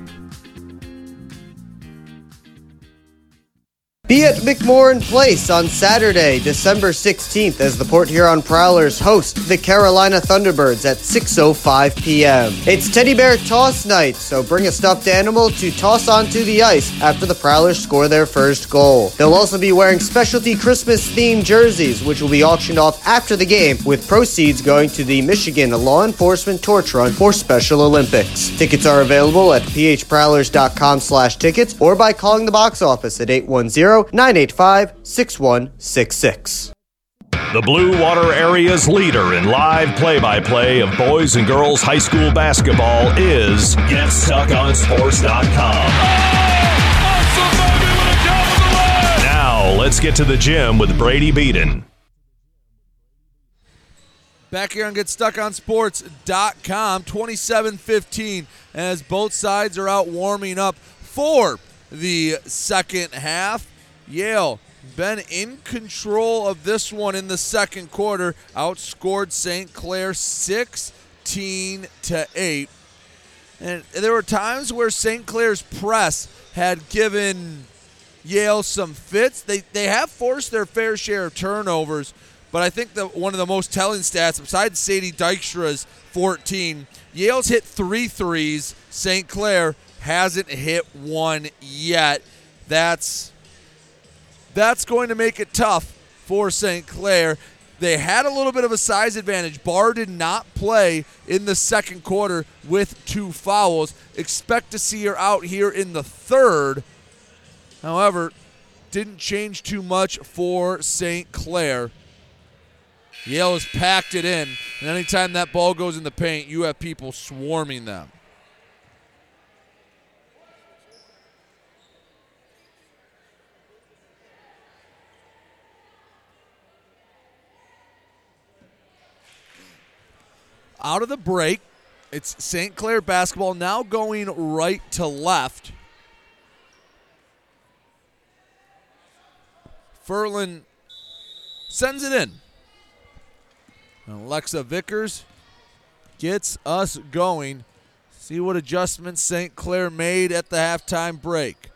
Be at McMorrin Place on Saturday, December 16th as the Port Huron Prowlers host the Carolina Thunderbirds at 6.05 p.m. It's Teddy Bear Toss Night, so bring a stuffed animal to toss onto the ice after the Prowlers score their first goal. They'll also be wearing specialty Christmas-themed jerseys, which will be auctioned off after the game, with proceeds going to the Michigan Law Enforcement Torch Run for Special Olympics. Tickets are available at phprowlers.com slash tickets or by calling the box office at 810 985 6166. The Blue Water Area's leader in live play by play of boys and girls high school basketball is GetStuckOnSports.com. Now, let's get to the gym with Brady Beaton. Back here on GetStuckOnSports.com, 27-15 as both sides are out warming up for the second half. Yale been in control of this one in the second quarter, outscored St. Clair 16 to 8. And there were times where St. Clair's press had given Yale some fits. They they have forced their fair share of turnovers, but I think that one of the most telling stats, besides Sadie Dykstra's 14, Yale's hit three threes. St. Clair hasn't hit one yet. That's that's going to make it tough for St. Clair. They had a little bit of a size advantage. Barr did not play in the second quarter with two fouls. Expect to see her out here in the third. However, didn't change too much for St. Clair. Yale has packed it in, and anytime that ball goes in the paint, you have people swarming them. Out of the break, it's St. Clair basketball now going right to left. Furlan sends it in. And Alexa Vickers gets us going. See what adjustments St. Clair made at the halftime break.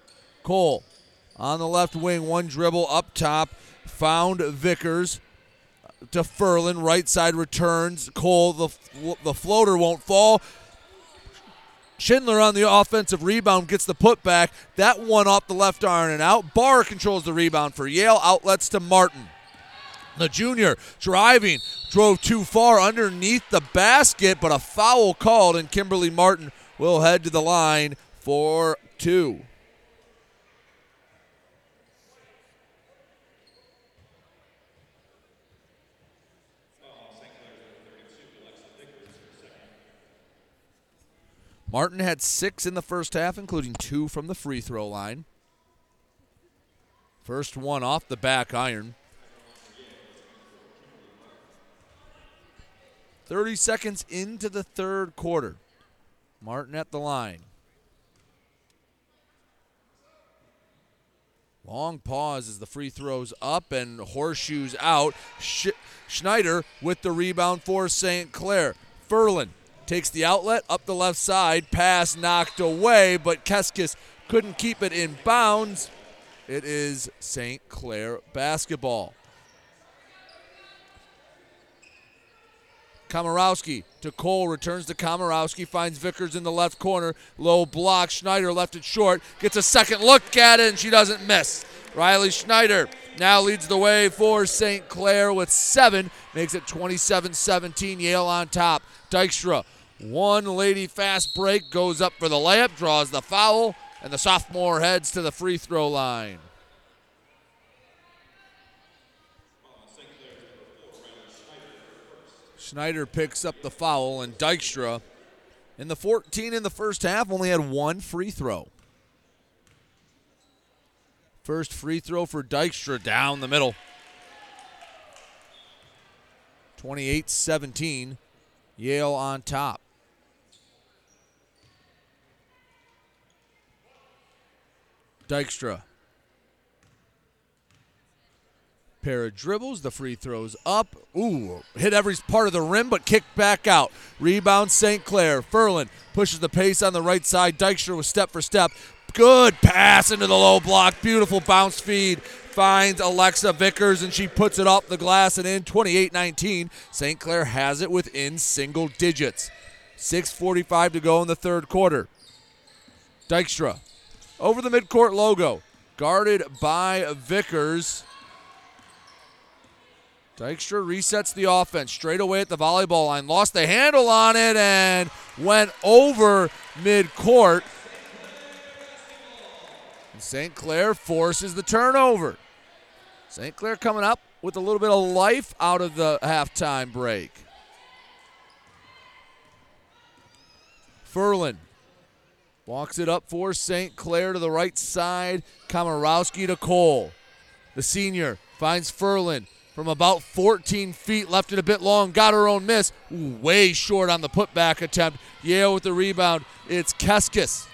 Cole on the left wing, one dribble up top, found Vickers to Furlan. Right side returns. Cole, the, the floater won't fall. Schindler on the offensive rebound gets the putback. That one off the left iron and out. Barr controls the rebound for Yale. Outlets to Martin. The junior driving, drove too far underneath the basket, but a foul called, and Kimberly Martin will head to the line for two. Martin had six in the first half, including two from the free throw line. First one off the back iron. 30 seconds into the third quarter. Martin at the line. Long pause as the free throws up and horseshoes out. Sch- Schneider with the rebound for St. Clair. Furlan takes the outlet up the left side. Pass knocked away, but Keskis couldn't keep it in bounds. It is St. Clair basketball. Komorowski to Cole, returns to Komorowski, finds Vickers in the left corner. Low block. Schneider left it short, gets a second look at it, and she doesn't miss. Riley Schneider now leads the way for St. Clair with seven, makes it 27 17. Yale on top. Dykstra, one lady fast break, goes up for the layup, draws the foul, and the sophomore heads to the free throw line. Schneider picks up the foul, and Dykstra, in the 14 in the first half, only had one free throw. First free throw for Dykstra down the middle. 28 17. Yale on top. Dykstra. Pair of dribbles, the free throws up. Ooh, hit every part of the rim, but kicked back out. Rebound St. Clair. Furlan pushes the pace on the right side. Dykstra with step for step. Good pass into the low block. Beautiful bounce feed. Finds Alexa Vickers, and she puts it off the glass and in 28 19. St. Clair has it within single digits. 6.45 to go in the third quarter. Dykstra over the midcourt logo, guarded by Vickers. Dykstra resets the offense straight away at the volleyball line. Lost the handle on it and went over midcourt. St. Clair forces the turnover. St. Clair coming up with a little bit of life out of the halftime break. Furlan walks it up for St. Clair to the right side. Komorowski to Cole. The senior finds Furlan. from about 14 feet, left it a bit long, got her own miss. Ooh, way short on the putback attempt. Yale with the rebound. It's Keskis.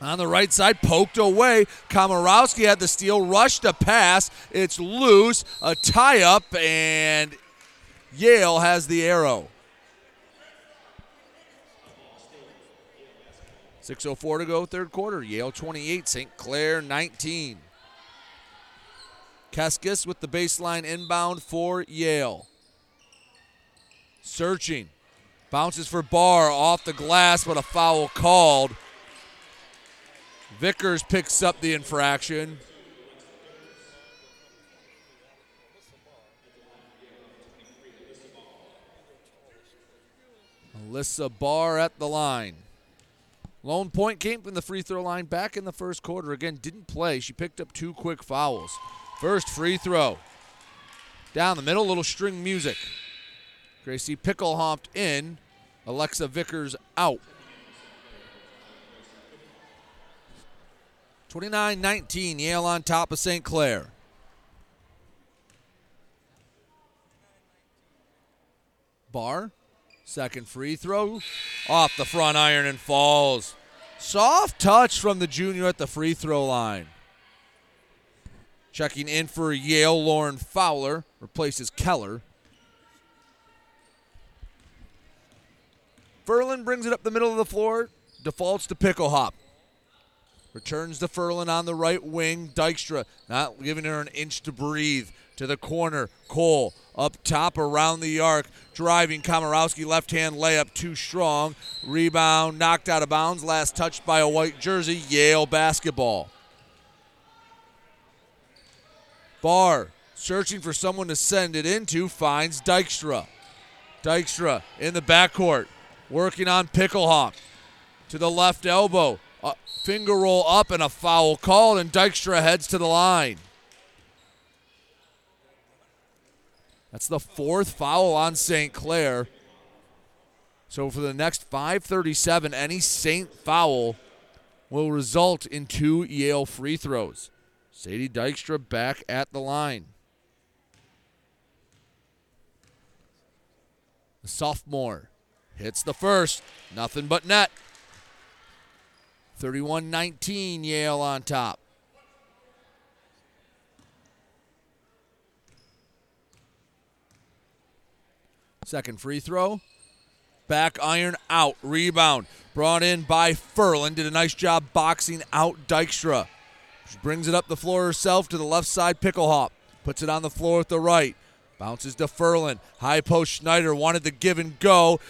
On the right side, poked away. Komorowski had the steal, rushed a pass. It's loose, a tie up, and Yale has the arrow. 6.04 to go, third quarter. Yale 28, St. Clair 19. Keskis with the baseline inbound for Yale. Searching. Bounces for Barr off the glass, but a foul called. Vickers picks up the infraction. Alyssa Barr at the line. Lone point came from the free throw line back in the first quarter. Again, didn't play. She picked up two quick fouls. First free throw. Down the middle, little string music. Gracie Pickle hopped in. Alexa Vickers out. 29 19, Yale on top of St. Clair. Barr, second free throw, off the front iron and falls. Soft touch from the junior at the free throw line. Checking in for Yale, Lauren Fowler replaces Keller. Furlan brings it up the middle of the floor, defaults to pickle hop. Returns to Furlan on the right wing. Dykstra not giving her an inch to breathe. To the corner. Cole up top around the arc. Driving Komorowski left hand layup too strong. Rebound knocked out of bounds. Last touched by a white jersey. Yale basketball. Barr searching for someone to send it into. Finds Dykstra. Dykstra in the backcourt. Working on Picklehop. To the left elbow. A finger roll up and a foul called, and Dykstra heads to the line. That's the fourth foul on St. Clair. So for the next 537, any Saint foul will result in two Yale free throws. Sadie Dykstra back at the line. The sophomore hits the first. Nothing but net. 31 19, Yale on top. Second free throw. Back iron out. Rebound. Brought in by Furlan. Did a nice job boxing out Dykstra. She brings it up the floor herself to the left side. pickle hop. Puts it on the floor with the right. Bounces to Furlan. High post Schneider wanted the give and go.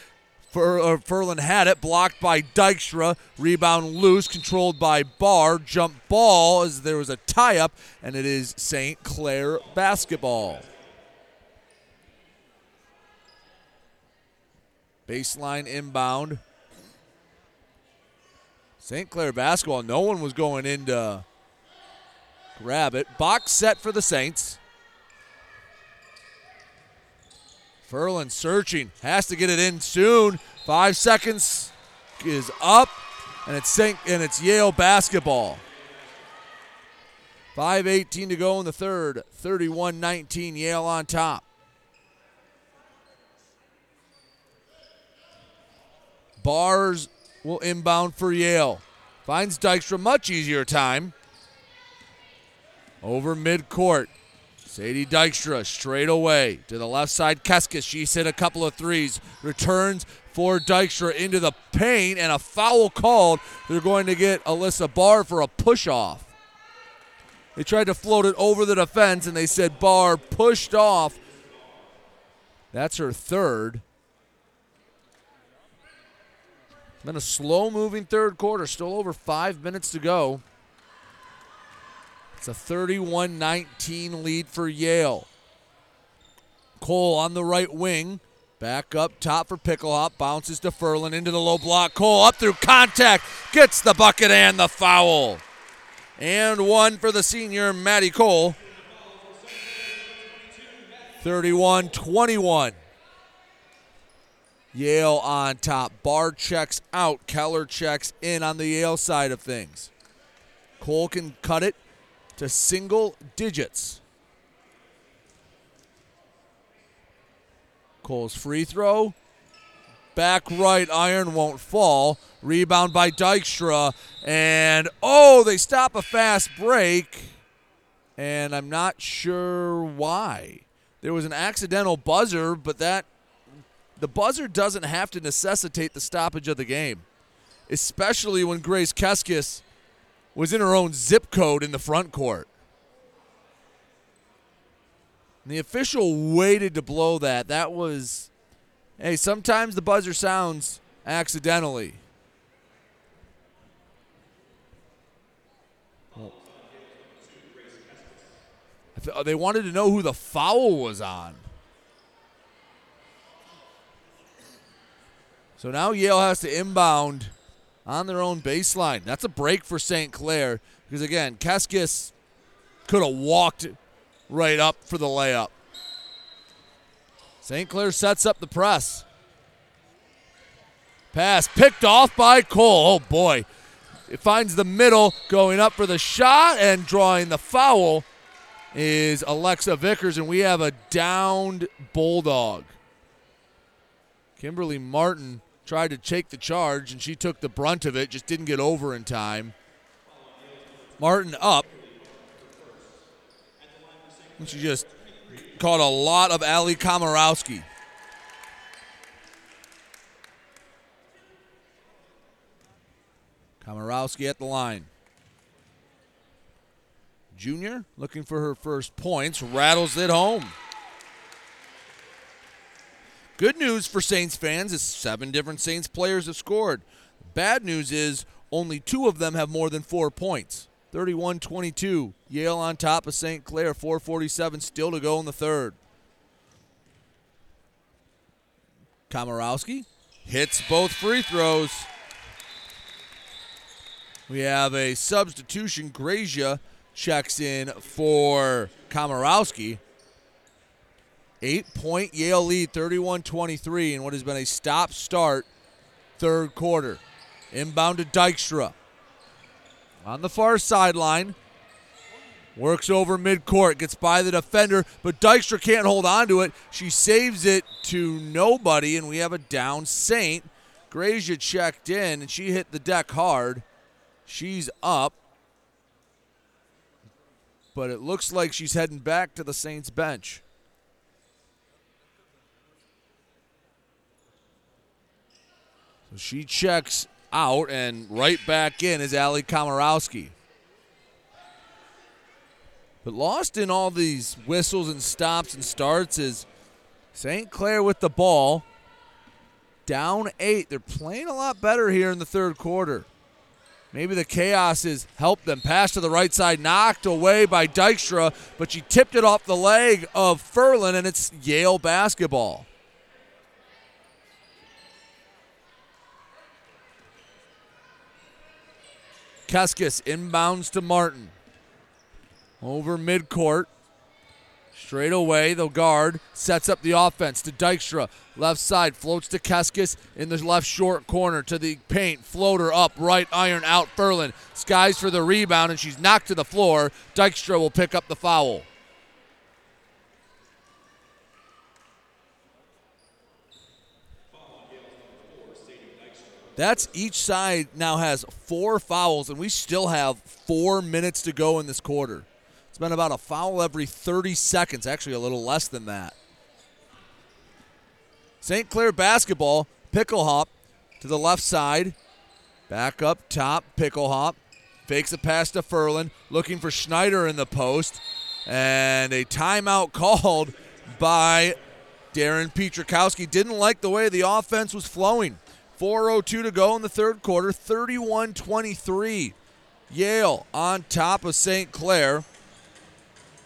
Fur, uh, had it, blocked by Dykstra. Rebound loose, controlled by Barr. Jump ball as there was a tie up, and it is St. Clair basketball. Baseline inbound. St. Clair basketball. No one was going in to grab it. Box set for the Saints. Furlan searching, has to get it in soon. Five seconds is up, and it's Saint, and it's Yale basketball. 5.18 to go in the third. 31-19, Yale on top. Bars will inbound for Yale. Finds Dykstra much easier time. Over midcourt. Sadie Dykstra straight away to the left side. Keskis, she's hit a couple of threes. Returns for Dykstra into the paint and a foul called. They're going to get Alyssa Barr for a push off. They tried to float it over the defense and they said Barr pushed off. That's her third. Been a slow moving third quarter, still over five minutes to go. It's a 31 19 lead for Yale. Cole on the right wing. Back up top for Picklehop. Bounces to Furlan into the low block. Cole up through contact. Gets the bucket and the foul. And one for the senior, Maddie Cole. 31 21. Yale on top. Barr checks out. Keller checks in on the Yale side of things. Cole can cut it to single digits. Cole's free throw. Back right iron won't fall. Rebound by Dykstra. And oh, they stop a fast break. And I'm not sure why. There was an accidental buzzer, but that the buzzer doesn't have to necessitate the stoppage of the game. Especially when Grace Keskis was in her own zip code in the front court. And the official waited to blow that. That was hey, sometimes the buzzer sounds accidentally. They wanted to know who the foul was on. So now Yale has to inbound on their own baseline. That's a break for St. Clair because, again, Keskis could have walked right up for the layup. St. Clair sets up the press. Pass picked off by Cole. Oh, boy. It finds the middle, going up for the shot and drawing the foul is Alexa Vickers, and we have a downed Bulldog. Kimberly Martin tried to take the charge, and she took the brunt of it, just didn't get over in time. Martin up. And she just caught a lot of Ali Komorowski. Komorowski at the line. Junior looking for her first points, rattles it home. Good news for Saints fans is seven different Saints players have scored. Bad news is only two of them have more than four points. 31 22. Yale on top of St. Clair. 447 still to go in the third. Komorowski hits both free throws. We have a substitution. Grazia checks in for Komorowski. Eight point Yale lead, 31 23, in what has been a stop start third quarter. Inbound to Dykstra. On the far sideline. Works over midcourt, gets by the defender, but Dykstra can't hold on to it. She saves it to nobody, and we have a down Saint. Grazia checked in, and she hit the deck hard. She's up but it looks like she's heading back to the Saints bench. So she checks out, and right back in is Ali Komorowski. But lost in all these whistles and stops and starts is St. Clair with the ball. Down eight. They're playing a lot better here in the third quarter. Maybe the chaos has helped them. Pass to the right side, knocked away by Dykstra, but she tipped it off the leg of Furlan, and it's Yale basketball. Keskis inbounds to Martin. Over midcourt. Straight away, the guard sets up the offense to Dykstra. Left side floats to Keskis in the left short corner to the paint. Floater up, right iron out. Furlan skies for the rebound, and she's knocked to the floor. Dykstra will pick up the foul. That's each side now has four fouls, and we still have four minutes to go in this quarter. It's been about a foul every 30 seconds, actually, a little less than that. St. Clair basketball, pickle hop to the left side. Back up top, pickle hop. Fakes a pass to Furlan, looking for Schneider in the post. And a timeout called by Darren Petrakowski. Didn't like the way the offense was flowing. 4.02 to go in the third quarter, 31 23. Yale on top of St. Clair.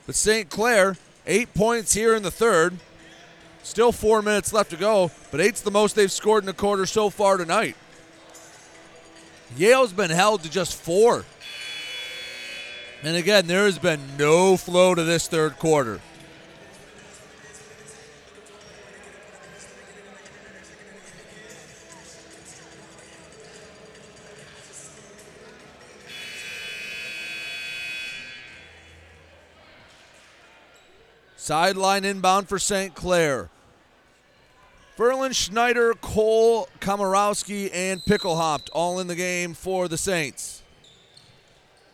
But St. Clair, eight points here in the third. Still four minutes left to go, but eight's the most they've scored in a quarter so far tonight. Yale's been held to just four. And again, there has been no flow to this third quarter. Sideline inbound for St. Clair. Furlan, Schneider, Cole, Komorowski, and Picklehopped all in the game for the Saints.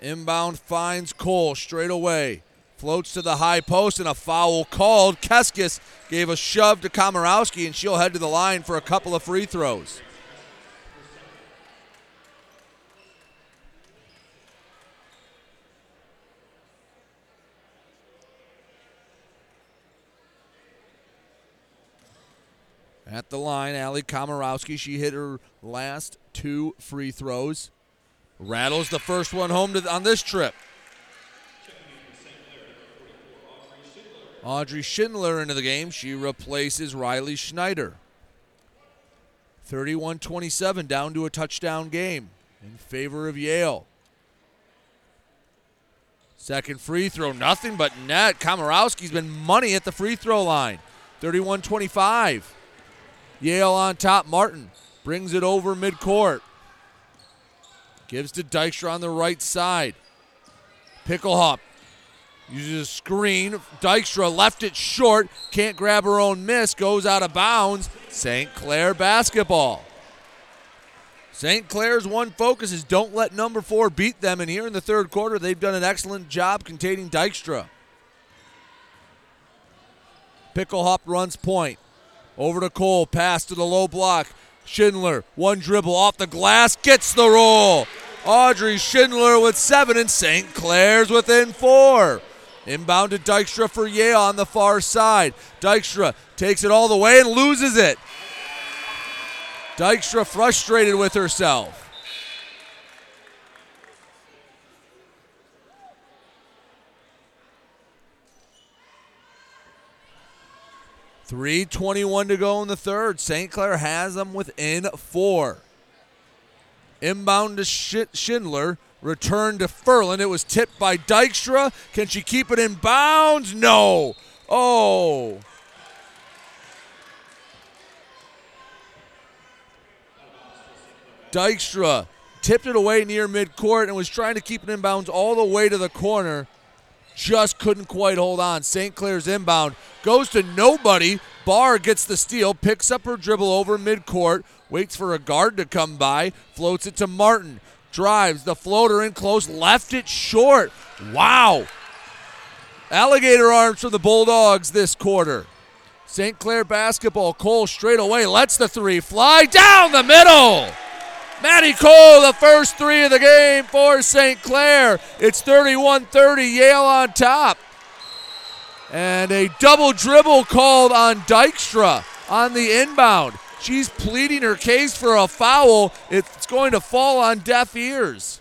Inbound finds Cole straight away. Floats to the high post and a foul called. Keskis gave a shove to Komorowski and she'll head to the line for a couple of free throws. At the line, Ali Komorowski. She hit her last two free throws. Rattles the first one home to, on this trip. Audrey Schindler into the game. She replaces Riley Schneider. 31 27 down to a touchdown game in favor of Yale. Second free throw, nothing but net. Komorowski's been money at the free throw line. 31 25. Yale on top. Martin brings it over midcourt. Gives to Dykstra on the right side. Picklehop uses a screen. Dykstra left it short. Can't grab her own miss. Goes out of bounds. St. Clair basketball. St. Clair's one focus is don't let number four beat them. And here in the third quarter, they've done an excellent job containing Dykstra. Picklehop runs point. Over to Cole. Pass to the low block. Schindler, one dribble off the glass, gets the roll. Audrey Schindler with seven, and St. Clair's within four. Inbound to Dykstra for Yale on the far side. Dykstra takes it all the way and loses it. Dykstra frustrated with herself. Three twenty-one to go in the third. St. Clair has them within four. Inbound to Schindler. Return to Furlan. It was tipped by Dykstra. Can she keep it in bounds? No. Oh. Dykstra tipped it away near midcourt and was trying to keep it in bounds all the way to the corner. Just couldn't quite hold on. St. Clair's inbound goes to nobody. Barr gets the steal, picks up her dribble over midcourt, waits for a guard to come by, floats it to Martin, drives the floater in close, left it short. Wow. Alligator arms for the Bulldogs this quarter. St. Clair basketball. Cole straight away lets the three fly down the middle. Maddie Cole, the first three of the game for St. Clair. It's 31 30, Yale on top. And a double dribble called on Dykstra on the inbound. She's pleading her case for a foul. It's going to fall on deaf ears.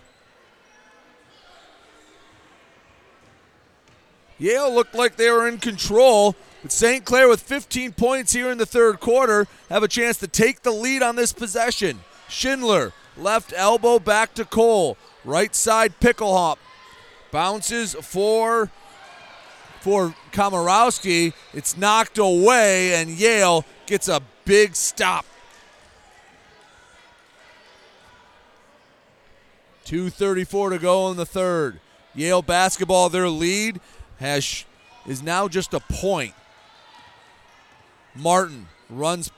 Yale looked like they were in control, but St. Clair, with 15 points here in the third quarter, have a chance to take the lead on this possession. Schindler, left elbow back to Cole. Right side Picklehop. Bounces for for Komorowski. It's knocked away, and Yale gets a big stop. 2.34 to go in the third. Yale basketball, their lead has is now just a point. Martin runs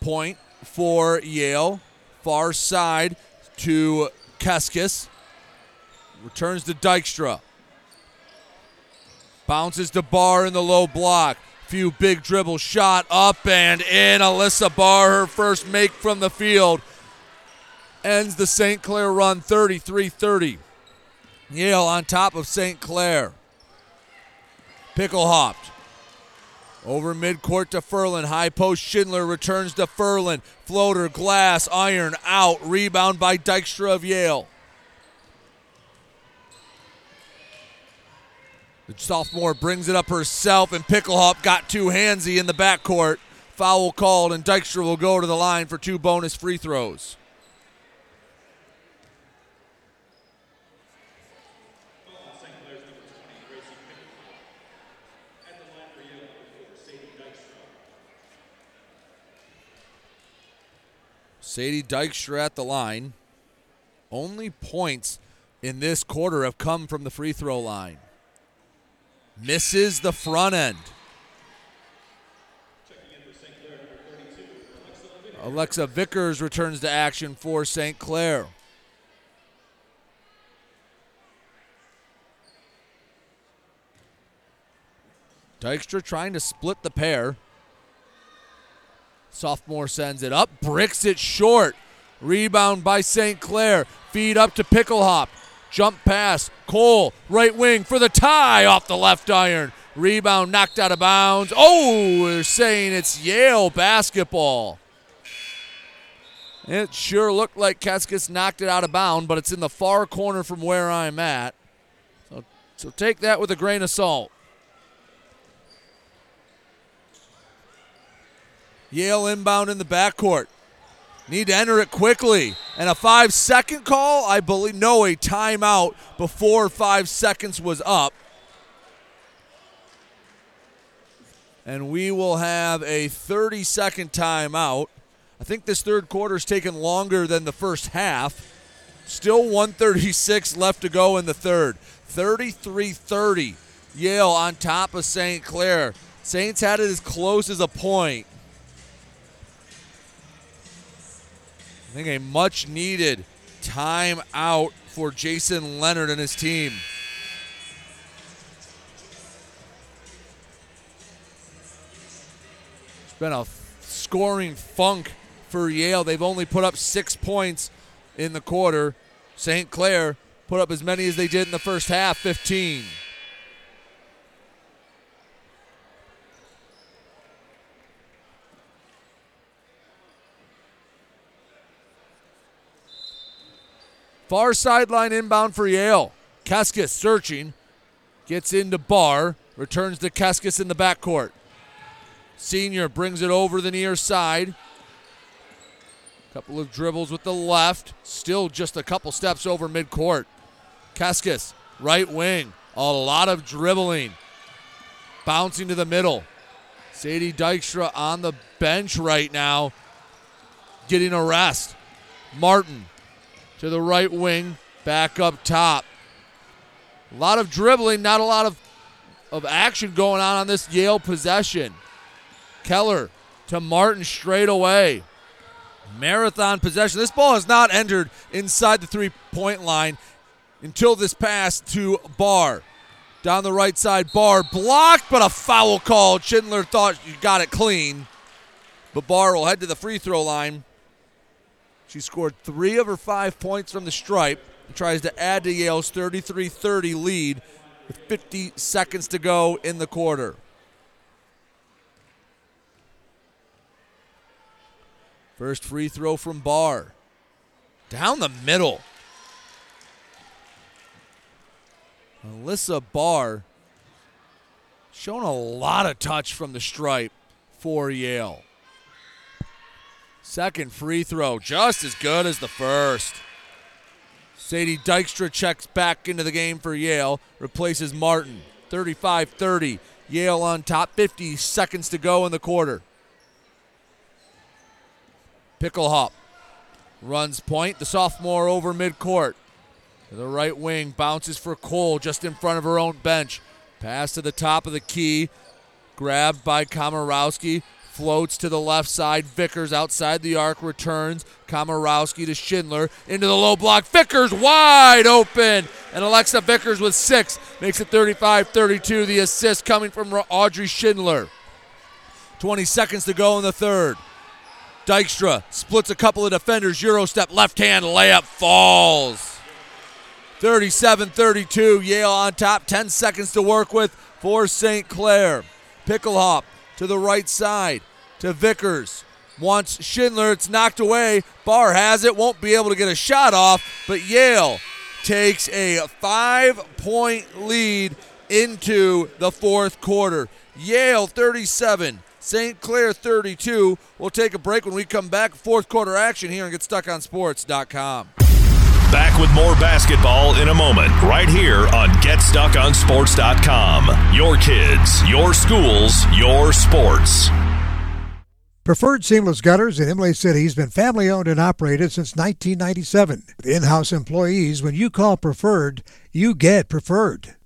point for Yale. Far side to Keskis. Returns to Dykstra. Bounces to Barr in the low block. Few big dribble shot up and in. Alyssa Barr, her first make from the field. Ends the St. Clair run 33 30. Yale on top of St. Clair. Pickle hopped. Over midcourt to Furlan. High post Schindler returns to Furlan. Floater, glass, iron, out. Rebound by Dykstra of Yale. The sophomore brings it up herself, and Picklehop got too handsy in the backcourt. Foul called, and Dykstra will go to the line for two bonus free throws. Sadie Dykstra at the line. Only points in this quarter have come from the free throw line. Misses the front end. Alexa Vickers returns to action for St. Clair. Dykstra trying to split the pair. Sophomore sends it up, bricks it short. Rebound by St. Clair. Feed up to Picklehop. Jump pass. Cole, right wing for the tie off the left iron. Rebound knocked out of bounds. Oh, they're saying it's Yale basketball. It sure looked like Keskis knocked it out of bounds, but it's in the far corner from where I'm at. So, so take that with a grain of salt. Yale inbound in the backcourt. Need to enter it quickly. And a five second call, I believe, no, a timeout before five seconds was up. And we will have a 30 second timeout. I think this third quarter's taken longer than the first half. Still 136 left to go in the third. 33 30. Yale on top of St. Clair. Saints had it as close as a point. Think a much needed timeout for Jason Leonard and his team. It's been a scoring funk for Yale. They've only put up six points in the quarter. St. Clair put up as many as they did in the first half 15. Far sideline inbound for Yale. Keskis searching. Gets into Barr. Returns to Keskis in the backcourt. Senior brings it over the near side. Couple of dribbles with the left. Still just a couple steps over midcourt. Keskis, right wing. A lot of dribbling. Bouncing to the middle. Sadie Dykstra on the bench right now. Getting a rest. Martin to the right wing, back up top. A lot of dribbling, not a lot of, of action going on on this Yale possession. Keller to Martin straight away. Marathon possession. This ball has not entered inside the three point line until this pass to Barr. Down the right side, Barr blocked, but a foul call. Schindler thought you got it clean. But Barr will head to the free throw line. She scored three of her five points from the stripe and tries to add to Yale's 33 30 lead with 50 seconds to go in the quarter. First free throw from Barr. Down the middle. Alyssa Barr showing a lot of touch from the stripe for Yale. Second free throw, just as good as the first. Sadie Dykstra checks back into the game for Yale, replaces Martin. 35 30. Yale on top, 50 seconds to go in the quarter. Picklehop runs point, the sophomore over midcourt. The right wing, bounces for Cole just in front of her own bench. Pass to the top of the key, grabbed by Komorowski. Floats to the left side. Vickers outside the arc returns. Komorowski to Schindler into the low block. Vickers wide open. And Alexa Vickers with six makes it 35 32. The assist coming from Audrey Schindler. 20 seconds to go in the third. Dykstra splits a couple of defenders. Euro step left hand layup falls. 37 32. Yale on top. 10 seconds to work with for St. Clair. Picklehop to the right side to Vickers. Wants Schindler. It's knocked away. Barr has it. Won't be able to get a shot off. But Yale takes a five point lead into the fourth quarter. Yale 37, St. Clair 32. We'll take a break when we come back. Fourth quarter action here and GetStuckOnSports.com. Back with more basketball in a moment, right here on GetStuckOnSports.com. Your kids, your schools, your sports. Preferred Seamless Gutters in Imlay City has been family owned and operated since 1997. With in house employees, when you call Preferred, you get Preferred.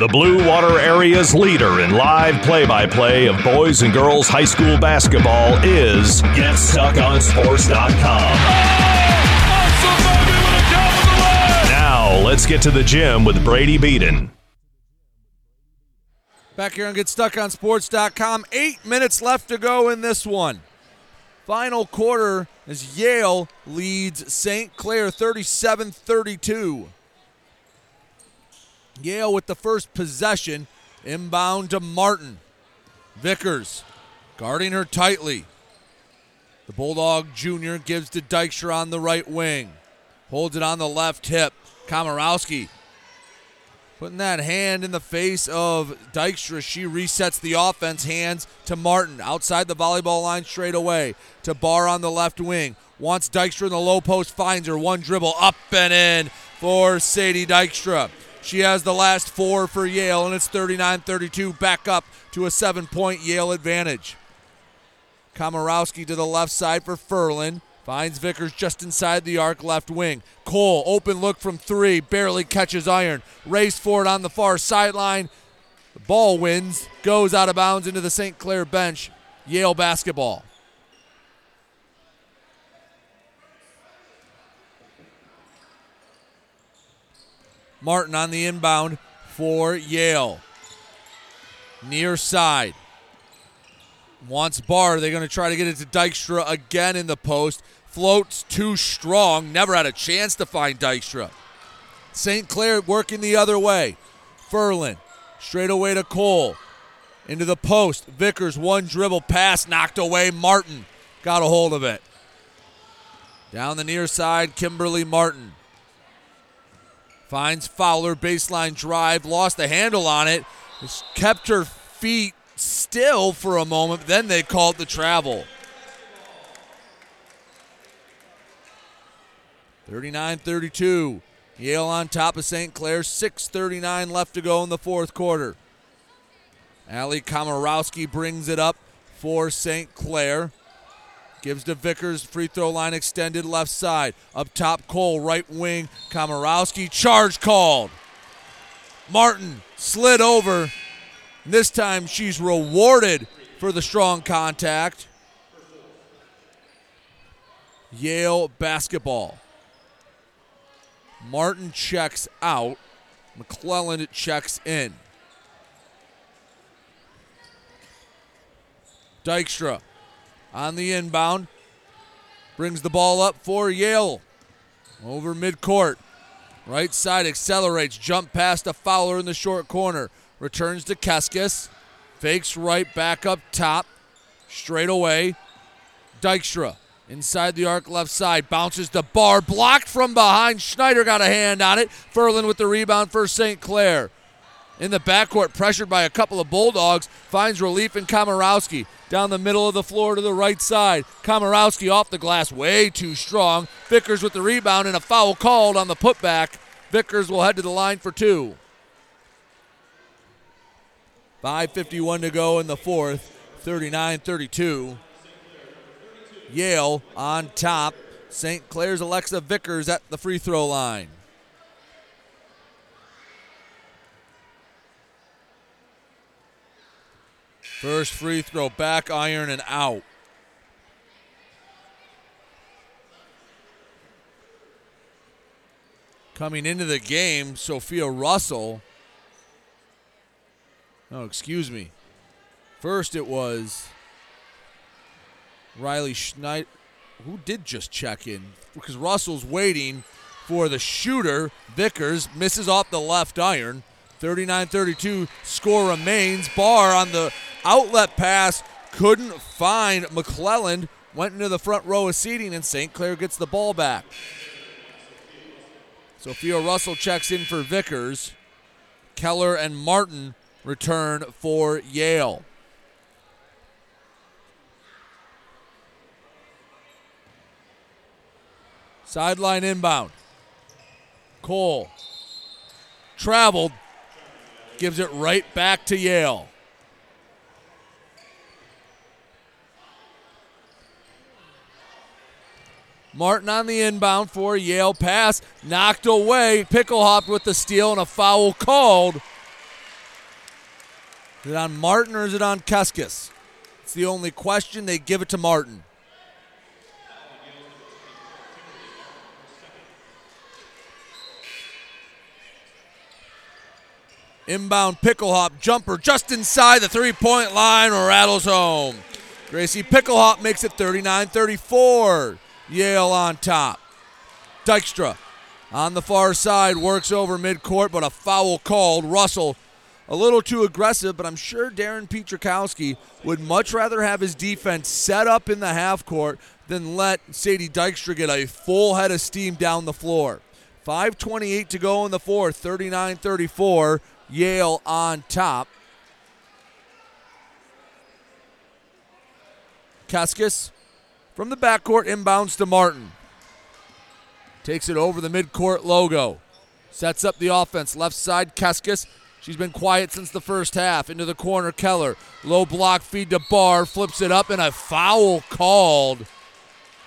The Blue Water Area's leader in live play by play of boys and girls high school basketball is GetStuckOnSports.com. Now, let's get to the gym with Brady Beaton. Back here on GetStuckOnSports.com. Eight minutes left to go in this one. Final quarter as Yale leads St. Clair 37 32. Yale with the first possession. Inbound to Martin. Vickers guarding her tightly. The Bulldog Jr. gives to Dykstra on the right wing. Holds it on the left hip. Komorowski putting that hand in the face of Dykstra. She resets the offense. Hands to Martin outside the volleyball line straight away. To Barr on the left wing. Wants Dykstra in the low post. Finds her. One dribble up and in for Sadie Dykstra. She has the last four for Yale, and it's 39 32, back up to a seven point Yale advantage. Komorowski to the left side for Furlan. Finds Vickers just inside the arc left wing. Cole, open look from three, barely catches iron. Race for it on the far sideline. The ball wins, goes out of bounds into the St. Clair bench. Yale basketball. Martin on the inbound for Yale. Near side. Wants Barr. They're going to try to get it to Dykstra again in the post. Floats too strong. Never had a chance to find Dykstra. St. Clair working the other way. Furlan straight away to Cole. Into the post. Vickers one dribble pass knocked away. Martin got a hold of it. Down the near side, Kimberly Martin. Finds Fowler, baseline drive, lost the handle on it. Just kept her feet still for a moment, then they called the travel. 39 32. Yale on top of St. Clair. 6.39 left to go in the fourth quarter. Ali Komorowski brings it up for St. Clair. Gives to Vickers, free throw line extended left side. Up top, Cole, right wing. Komorowski, charge called. Martin slid over. This time she's rewarded for the strong contact. Yale basketball. Martin checks out. McClendon checks in. Dykstra on the inbound. Brings the ball up for Yale. Over midcourt. Right side accelerates. Jump past a Fowler in the short corner. Returns to Keskis. Fakes right back up top. Straight away. Dykstra inside the arc left side. Bounces the Barr. Blocked from behind. Schneider got a hand on it. Furlan with the rebound for St. Clair. In the backcourt, pressured by a couple of Bulldogs. Finds relief in Komorowski down the middle of the floor to the right side. Komorowski off the glass, way too strong. Vickers with the rebound and a foul called on the putback. Vickers will head to the line for two. 5.51 to go in the fourth, 39 32. Yale on top. St. Clair's Alexa Vickers at the free throw line. First free throw, back iron and out. Coming into the game, Sophia Russell. Oh, excuse me. First it was Riley Schneider. Who did just check in? Because Russell's waiting for the shooter. Vickers misses off the left iron. 39 32. Score remains. Barr on the outlet pass couldn't find McClendon. Went into the front row of seating, and St. Clair gets the ball back. Sophia Russell checks in for Vickers. Keller and Martin return for Yale. Sideline inbound. Cole traveled gives it right back to Yale. Martin on the inbound for Yale pass, knocked away. Picklehop with the steal and a foul called. Is it on Martin or is it on Keskis? It's the only question. They give it to Martin. Inbound Picklehop jumper just inside the three point line, rattles home. Gracie Picklehop makes it 39 34. Yale on top. Dykstra on the far side works over midcourt, but a foul called. Russell a little too aggressive, but I'm sure Darren Petrakowski would much rather have his defense set up in the half court than let Sadie Dykstra get a full head of steam down the floor. 5.28 to go in the fourth, 39 34. Yale on top. Keskis from the backcourt inbounds to Martin. Takes it over the midcourt logo. Sets up the offense. Left side, Keskis. She's been quiet since the first half. Into the corner, Keller. Low block feed to Barr. Flips it up, and a foul called.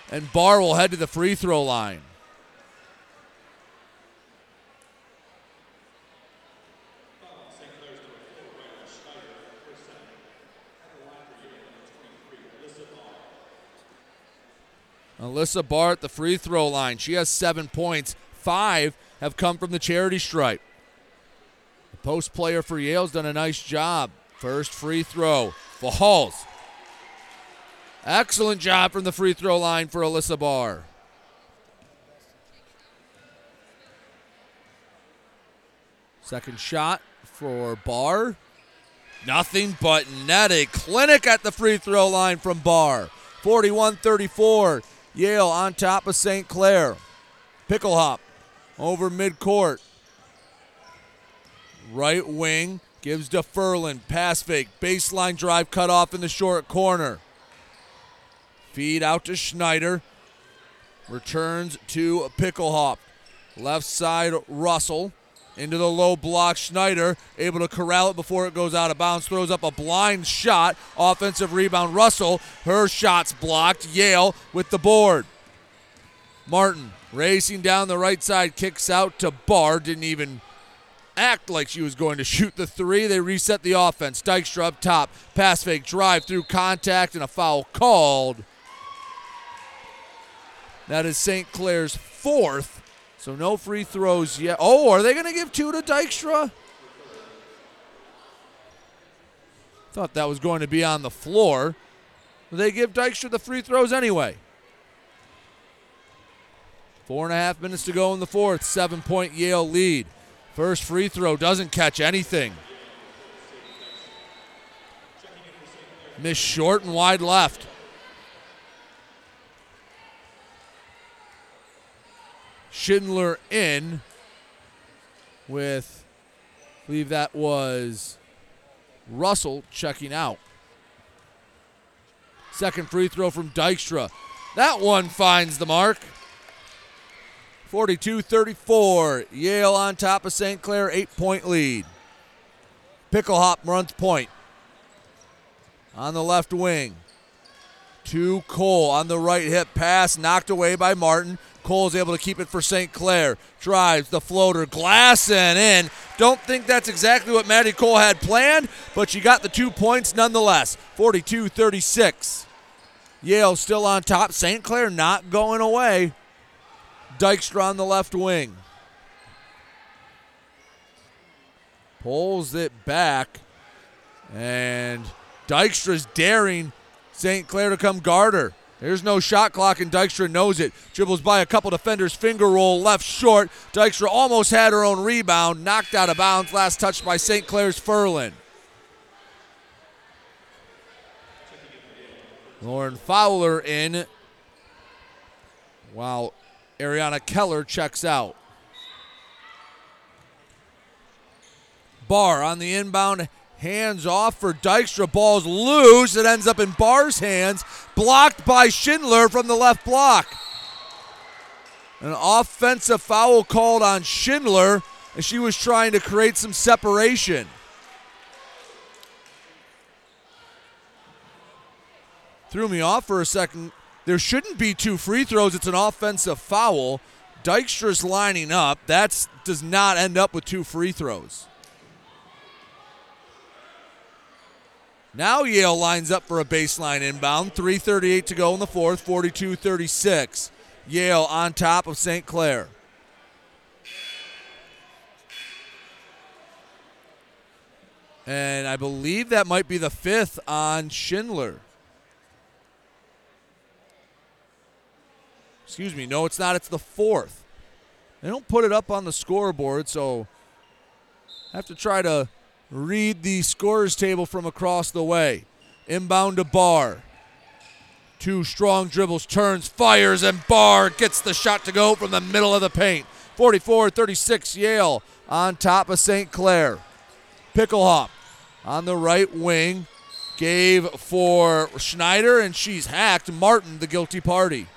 And Barr will head to the free throw line. Alyssa Barr at the free throw line. She has seven points. Five have come from the charity stripe. The post player for Yale's done a nice job. First free throw falls. Excellent job from the free throw line for Alyssa Barr. Second shot for Barr. Nothing but net. A clinic at the free throw line from Barr. 41 34. Yale on top of St. Clair. Picklehop over midcourt. Right wing gives to Furlan. Pass fake. Baseline drive cut off in the short corner. Feed out to Schneider. Returns to Picklehop. Left side, Russell. Into the low block, Schneider able to corral it before it goes out of bounds. Throws up a blind shot. Offensive rebound, Russell. Her shot's blocked. Yale with the board. Martin racing down the right side, kicks out to Barr. Didn't even act like she was going to shoot the three. They reset the offense. Dykstra up top. Pass fake, drive through contact, and a foul called. That is St. Clair's fourth. So no free throws yet. Oh, are they going to give two to Dykstra? Thought that was going to be on the floor. They give Dykstra the free throws anyway. Four and a half minutes to go in the fourth. Seven point Yale lead. First free throw doesn't catch anything. Miss short and wide left. Schindler in with, I believe that was Russell checking out. Second free throw from Dykstra. That one finds the mark. 42 34. Yale on top of St. Clair, eight point lead. Picklehop runs point. On the left wing. To Cole on the right hip pass, knocked away by Martin. Cole's able to keep it for St. Clair. Drives the floater, glass and in. Don't think that's exactly what Maddie Cole had planned, but she got the two points nonetheless. 42 36. Yale still on top. St. Clair not going away. Dykstra on the left wing. Pulls it back. And Dykstra's daring St. Clair to come guard her. There's no shot clock, and Dykstra knows it. Dribbles by a couple defenders, finger roll left short. Dykstra almost had her own rebound, knocked out of bounds. Last touch by St. Clair's Furlan. Lauren Fowler in while Ariana Keller checks out. Barr on the inbound, hands off for Dykstra. Ball's loose. It ends up in Barr's hands, blocked by Schindler from the left block. An offensive foul called on Schindler as she was trying to create some separation. Threw me off for a second. There shouldn't be two free throws. It's an offensive foul. Dykstra's lining up. That does not end up with two free throws. Now Yale lines up for a baseline inbound. 3.38 to go in the fourth, 42 36. Yale on top of St. Clair. And I believe that might be the fifth on Schindler. Excuse me. No, it's not. It's the fourth. They don't put it up on the scoreboard, so I have to try to read the scorers table from across the way. Inbound to Barr. Two strong dribbles, turns, fires, and Barr gets the shot to go from the middle of the paint. 44 36 Yale on top of St. Clair. Picklehop on the right wing gave for Schneider, and she's hacked. Martin, the guilty party.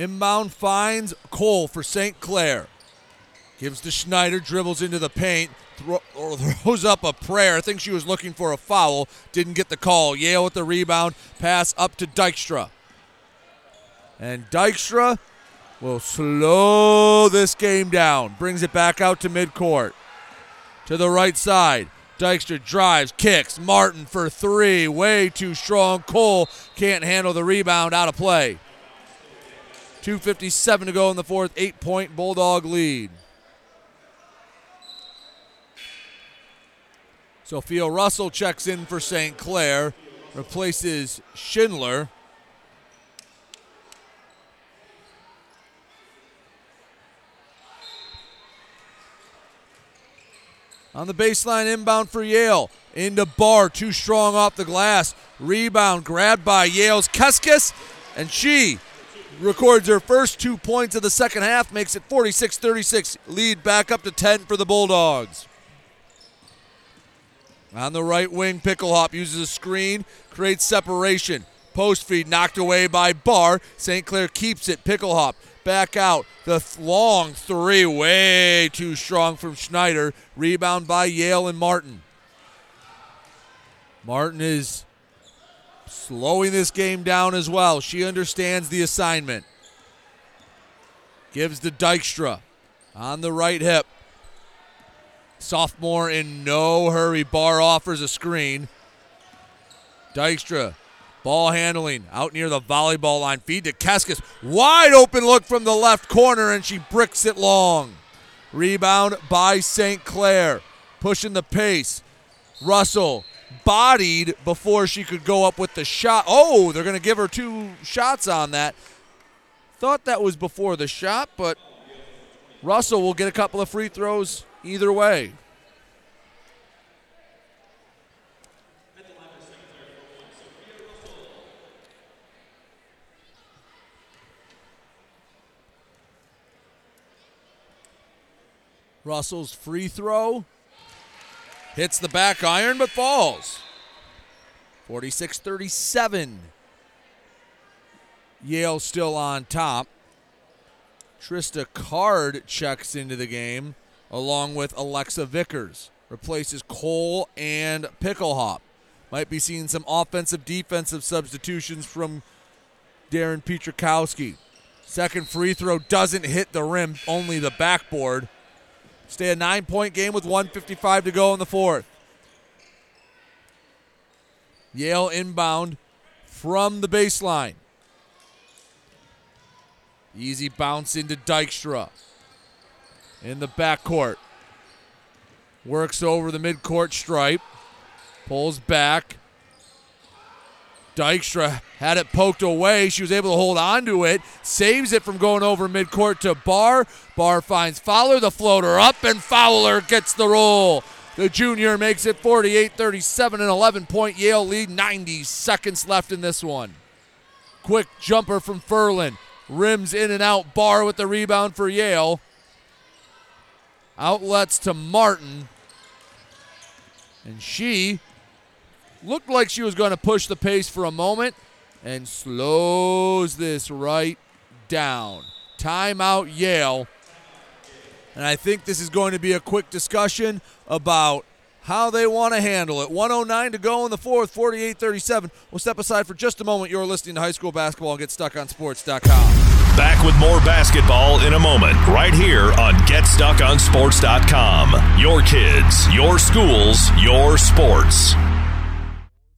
Inbound finds Cole for St. Clair. Gives to Schneider, dribbles into the paint, throw, throws up a prayer. I think she was looking for a foul. Didn't get the call. Yale with the rebound. Pass up to Dykstra. And Dykstra will slow this game down. Brings it back out to midcourt. To the right side. Dykstra drives, kicks. Martin for three. Way too strong. Cole can't handle the rebound. Out of play. 2.57 to go in the fourth. Eight point Bulldog lead. Sophia Russell checks in for St. Clair, replaces Schindler. On the baseline, inbound for Yale. Into Barr, too strong off the glass. Rebound grabbed by Yale's Keskis, and she records her first two points of the second half, makes it 46 36. Lead back up to 10 for the Bulldogs. On the right wing, Picklehop uses a screen, creates separation. Post feed knocked away by Barr. St. Clair keeps it. Picklehop back out. The th- long three, way too strong from Schneider. Rebound by Yale and Martin. Martin is slowing this game down as well. She understands the assignment. Gives to Dykstra on the right hip. Sophomore in no hurry. Barr offers a screen. Dykstra, ball handling out near the volleyball line. Feed to Keskis. Wide open look from the left corner, and she bricks it long. Rebound by St. Clair. Pushing the pace. Russell bodied before she could go up with the shot. Oh, they're going to give her two shots on that. Thought that was before the shot, but Russell will get a couple of free throws either way. Russell's free throw hits the back iron but falls. 46 37. Yale still on top. Trista Card checks into the game along with Alexa Vickers. Replaces Cole and Picklehop. Might be seeing some offensive defensive substitutions from Darren Petrakowski. Second free throw doesn't hit the rim, only the backboard. Stay a nine point game with 155 to go in the fourth. Yale inbound from the baseline. Easy bounce into Dykstra in the backcourt. Works over the midcourt stripe. Pulls back. Dykstra had it poked away. She was able to hold on to it. Saves it from going over midcourt to Barr. Barr finds Fowler. The floater up, and Fowler gets the roll. The junior makes it 48 37, an 11 point Yale lead. 90 seconds left in this one. Quick jumper from Furlan. Rims in and out. Barr with the rebound for Yale. Outlets to Martin. And she looked like she was going to push the pace for a moment and slows this right down. Timeout Yale. And I think this is going to be a quick discussion about how they want to handle it. 109 to go in the fourth, 48 37. We'll step aside for just a moment. You're listening to high school basketball and GetStuckOnSports.com. Back with more basketball in a moment, right here on GetStuckOnSports.com. Your kids, your schools, your sports.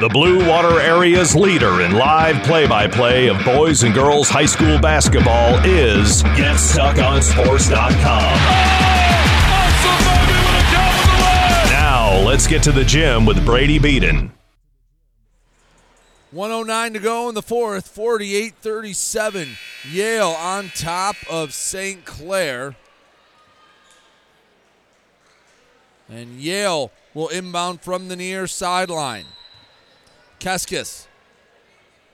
The Blue Water Area's leader in live play by play of boys and girls high school basketball is GetStuckOnSports.com. Now, let's get to the gym with Brady Beaton. 109 to go in the fourth, 48 37. Yale on top of St. Clair. And Yale will inbound from the near sideline. Keskis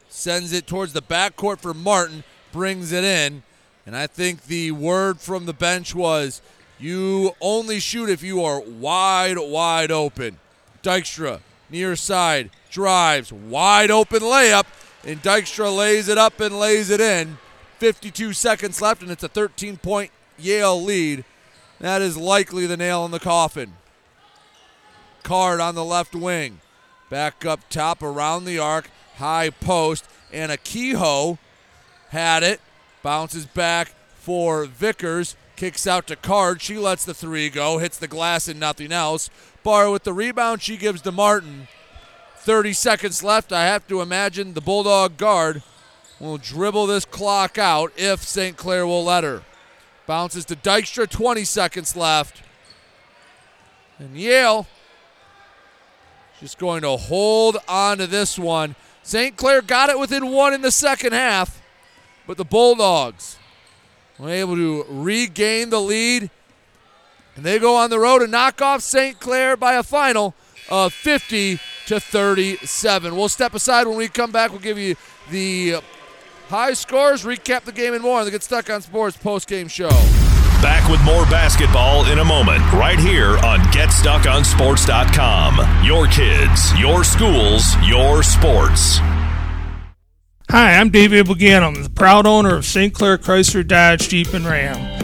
sends it towards the backcourt for Martin, brings it in. And I think the word from the bench was you only shoot if you are wide, wide open. Dykstra, near side, drives, wide open layup, and Dykstra lays it up and lays it in. 52 seconds left, and it's a 13 point Yale lead. That is likely the nail in the coffin. Card on the left wing. Back up top around the arc, high post, and a Kehoe had it. Bounces back for Vickers. Kicks out to Card. She lets the three go. Hits the glass and nothing else. Barr with the rebound. She gives to Martin. 30 seconds left. I have to imagine the Bulldog guard will dribble this clock out if St. Clair will let her. Bounces to Dykstra. 20 seconds left. And Yale just going to hold on to this one. St. Clair got it within one in the second half, but the Bulldogs were able to regain the lead. And they go on the road and knock off St. Clair by a final of 50 to 37. We'll step aside when we come back. We'll give you the high scores, recap the game, and more on the Get Stuck on Sports post game show. Back with more basketball in a moment, right here on GetStuckOnSports.com. Your kids, your schools, your sports. Hi, I'm David Buganum, the proud owner of St. Clair Chrysler Dodge Jeep and Ram.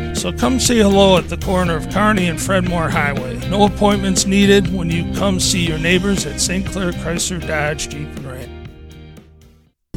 So come say hello at the corner of Kearney and Fred Moore Highway. No appointments needed when you come see your neighbors at St. Clair Chrysler Dodge Jeep.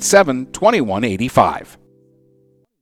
987 2185.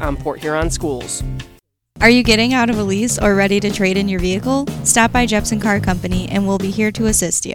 on Port Huron Schools. Are you getting out of a lease or ready to trade in your vehicle? Stop by Jepson Car Company and we'll be here to assist you.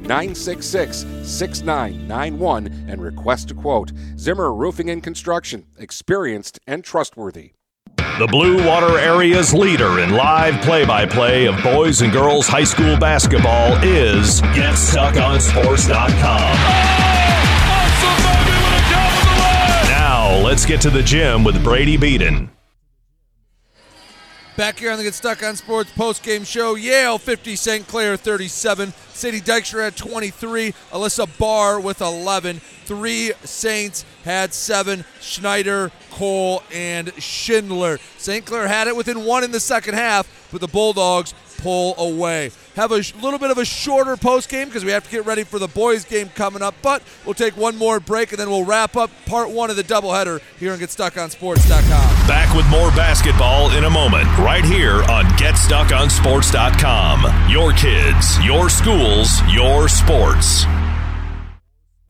966 6991 and request a quote. Zimmer Roofing and Construction experienced and trustworthy. The Blue Water Area's leader in live play by play of boys and girls high school basketball is GetStuckOnSports.com. Now, let's get to the gym with Brady Beaton. Back here on the Get Stuck on Sports post game show, Yale 50, St. Clair 37, Sadie Dykstra at 23, Alyssa Barr with 11. Three Saints had seven, Schneider, Cole, and Schindler. St. Clair had it within one in the second half, but the Bulldogs pull away. Have a sh- little bit of a shorter post game because we have to get ready for the boys' game coming up, but we'll take one more break and then we'll wrap up part one of the doubleheader here on GetStuckOnSports.com. Back with more basketball in a moment, right here on GetStuckOnSports.com. Your kids, your schools, your sports.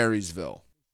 Marysville.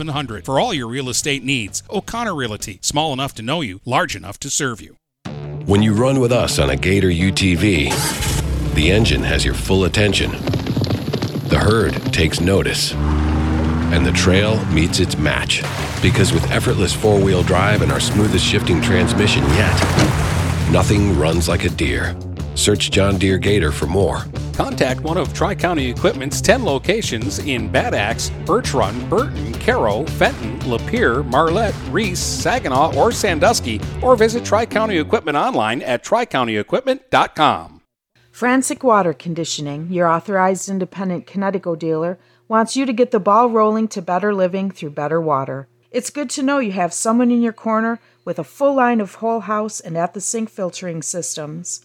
8700 for all your real estate needs. O'Connor Realty, small enough to know you, large enough to serve you. When you run with us on a Gator UTV, the engine has your full attention. The herd takes notice. And the trail meets its match. Because with effortless four wheel drive and our smoothest shifting transmission yet, nothing runs like a Deere. Search John Deere Gator for more. Contact one of Tri County Equipment's 10 locations in Bad Axe, Birch Run, Burton, Caro, Fenton, Lapeer, Marlette, Reese, Saginaw, or Sandusky, or visit Tri County Equipment online at tricountyequipment.com. Frantic Water Conditioning, your authorized independent Kinetico dealer, wants you to get the ball rolling to better living through better water. It's good to know you have someone in your corner with a full line of whole house and at the sink filtering systems.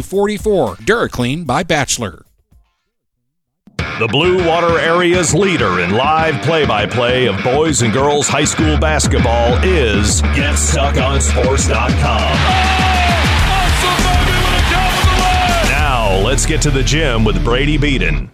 44. DuraClean by Bachelor. The Blue Water Area's leader in live play by play of boys and girls high school basketball is GetStuckOnSports.com. Now, let's get to the gym with Brady Beaton.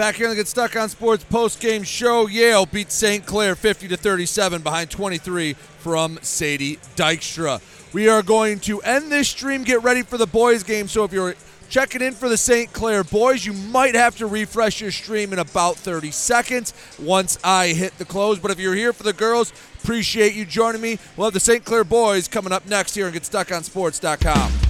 Back here on the Get Stuck on Sports post game show, Yale beat St. Clair 50 to 37 behind 23 from Sadie Dykstra. We are going to end this stream, get ready for the boys' game. So if you're checking in for the St. Clair boys, you might have to refresh your stream in about 30 seconds once I hit the close. But if you're here for the girls, appreciate you joining me. We'll have the St. Clair boys coming up next here and GetStuckOnSports.com.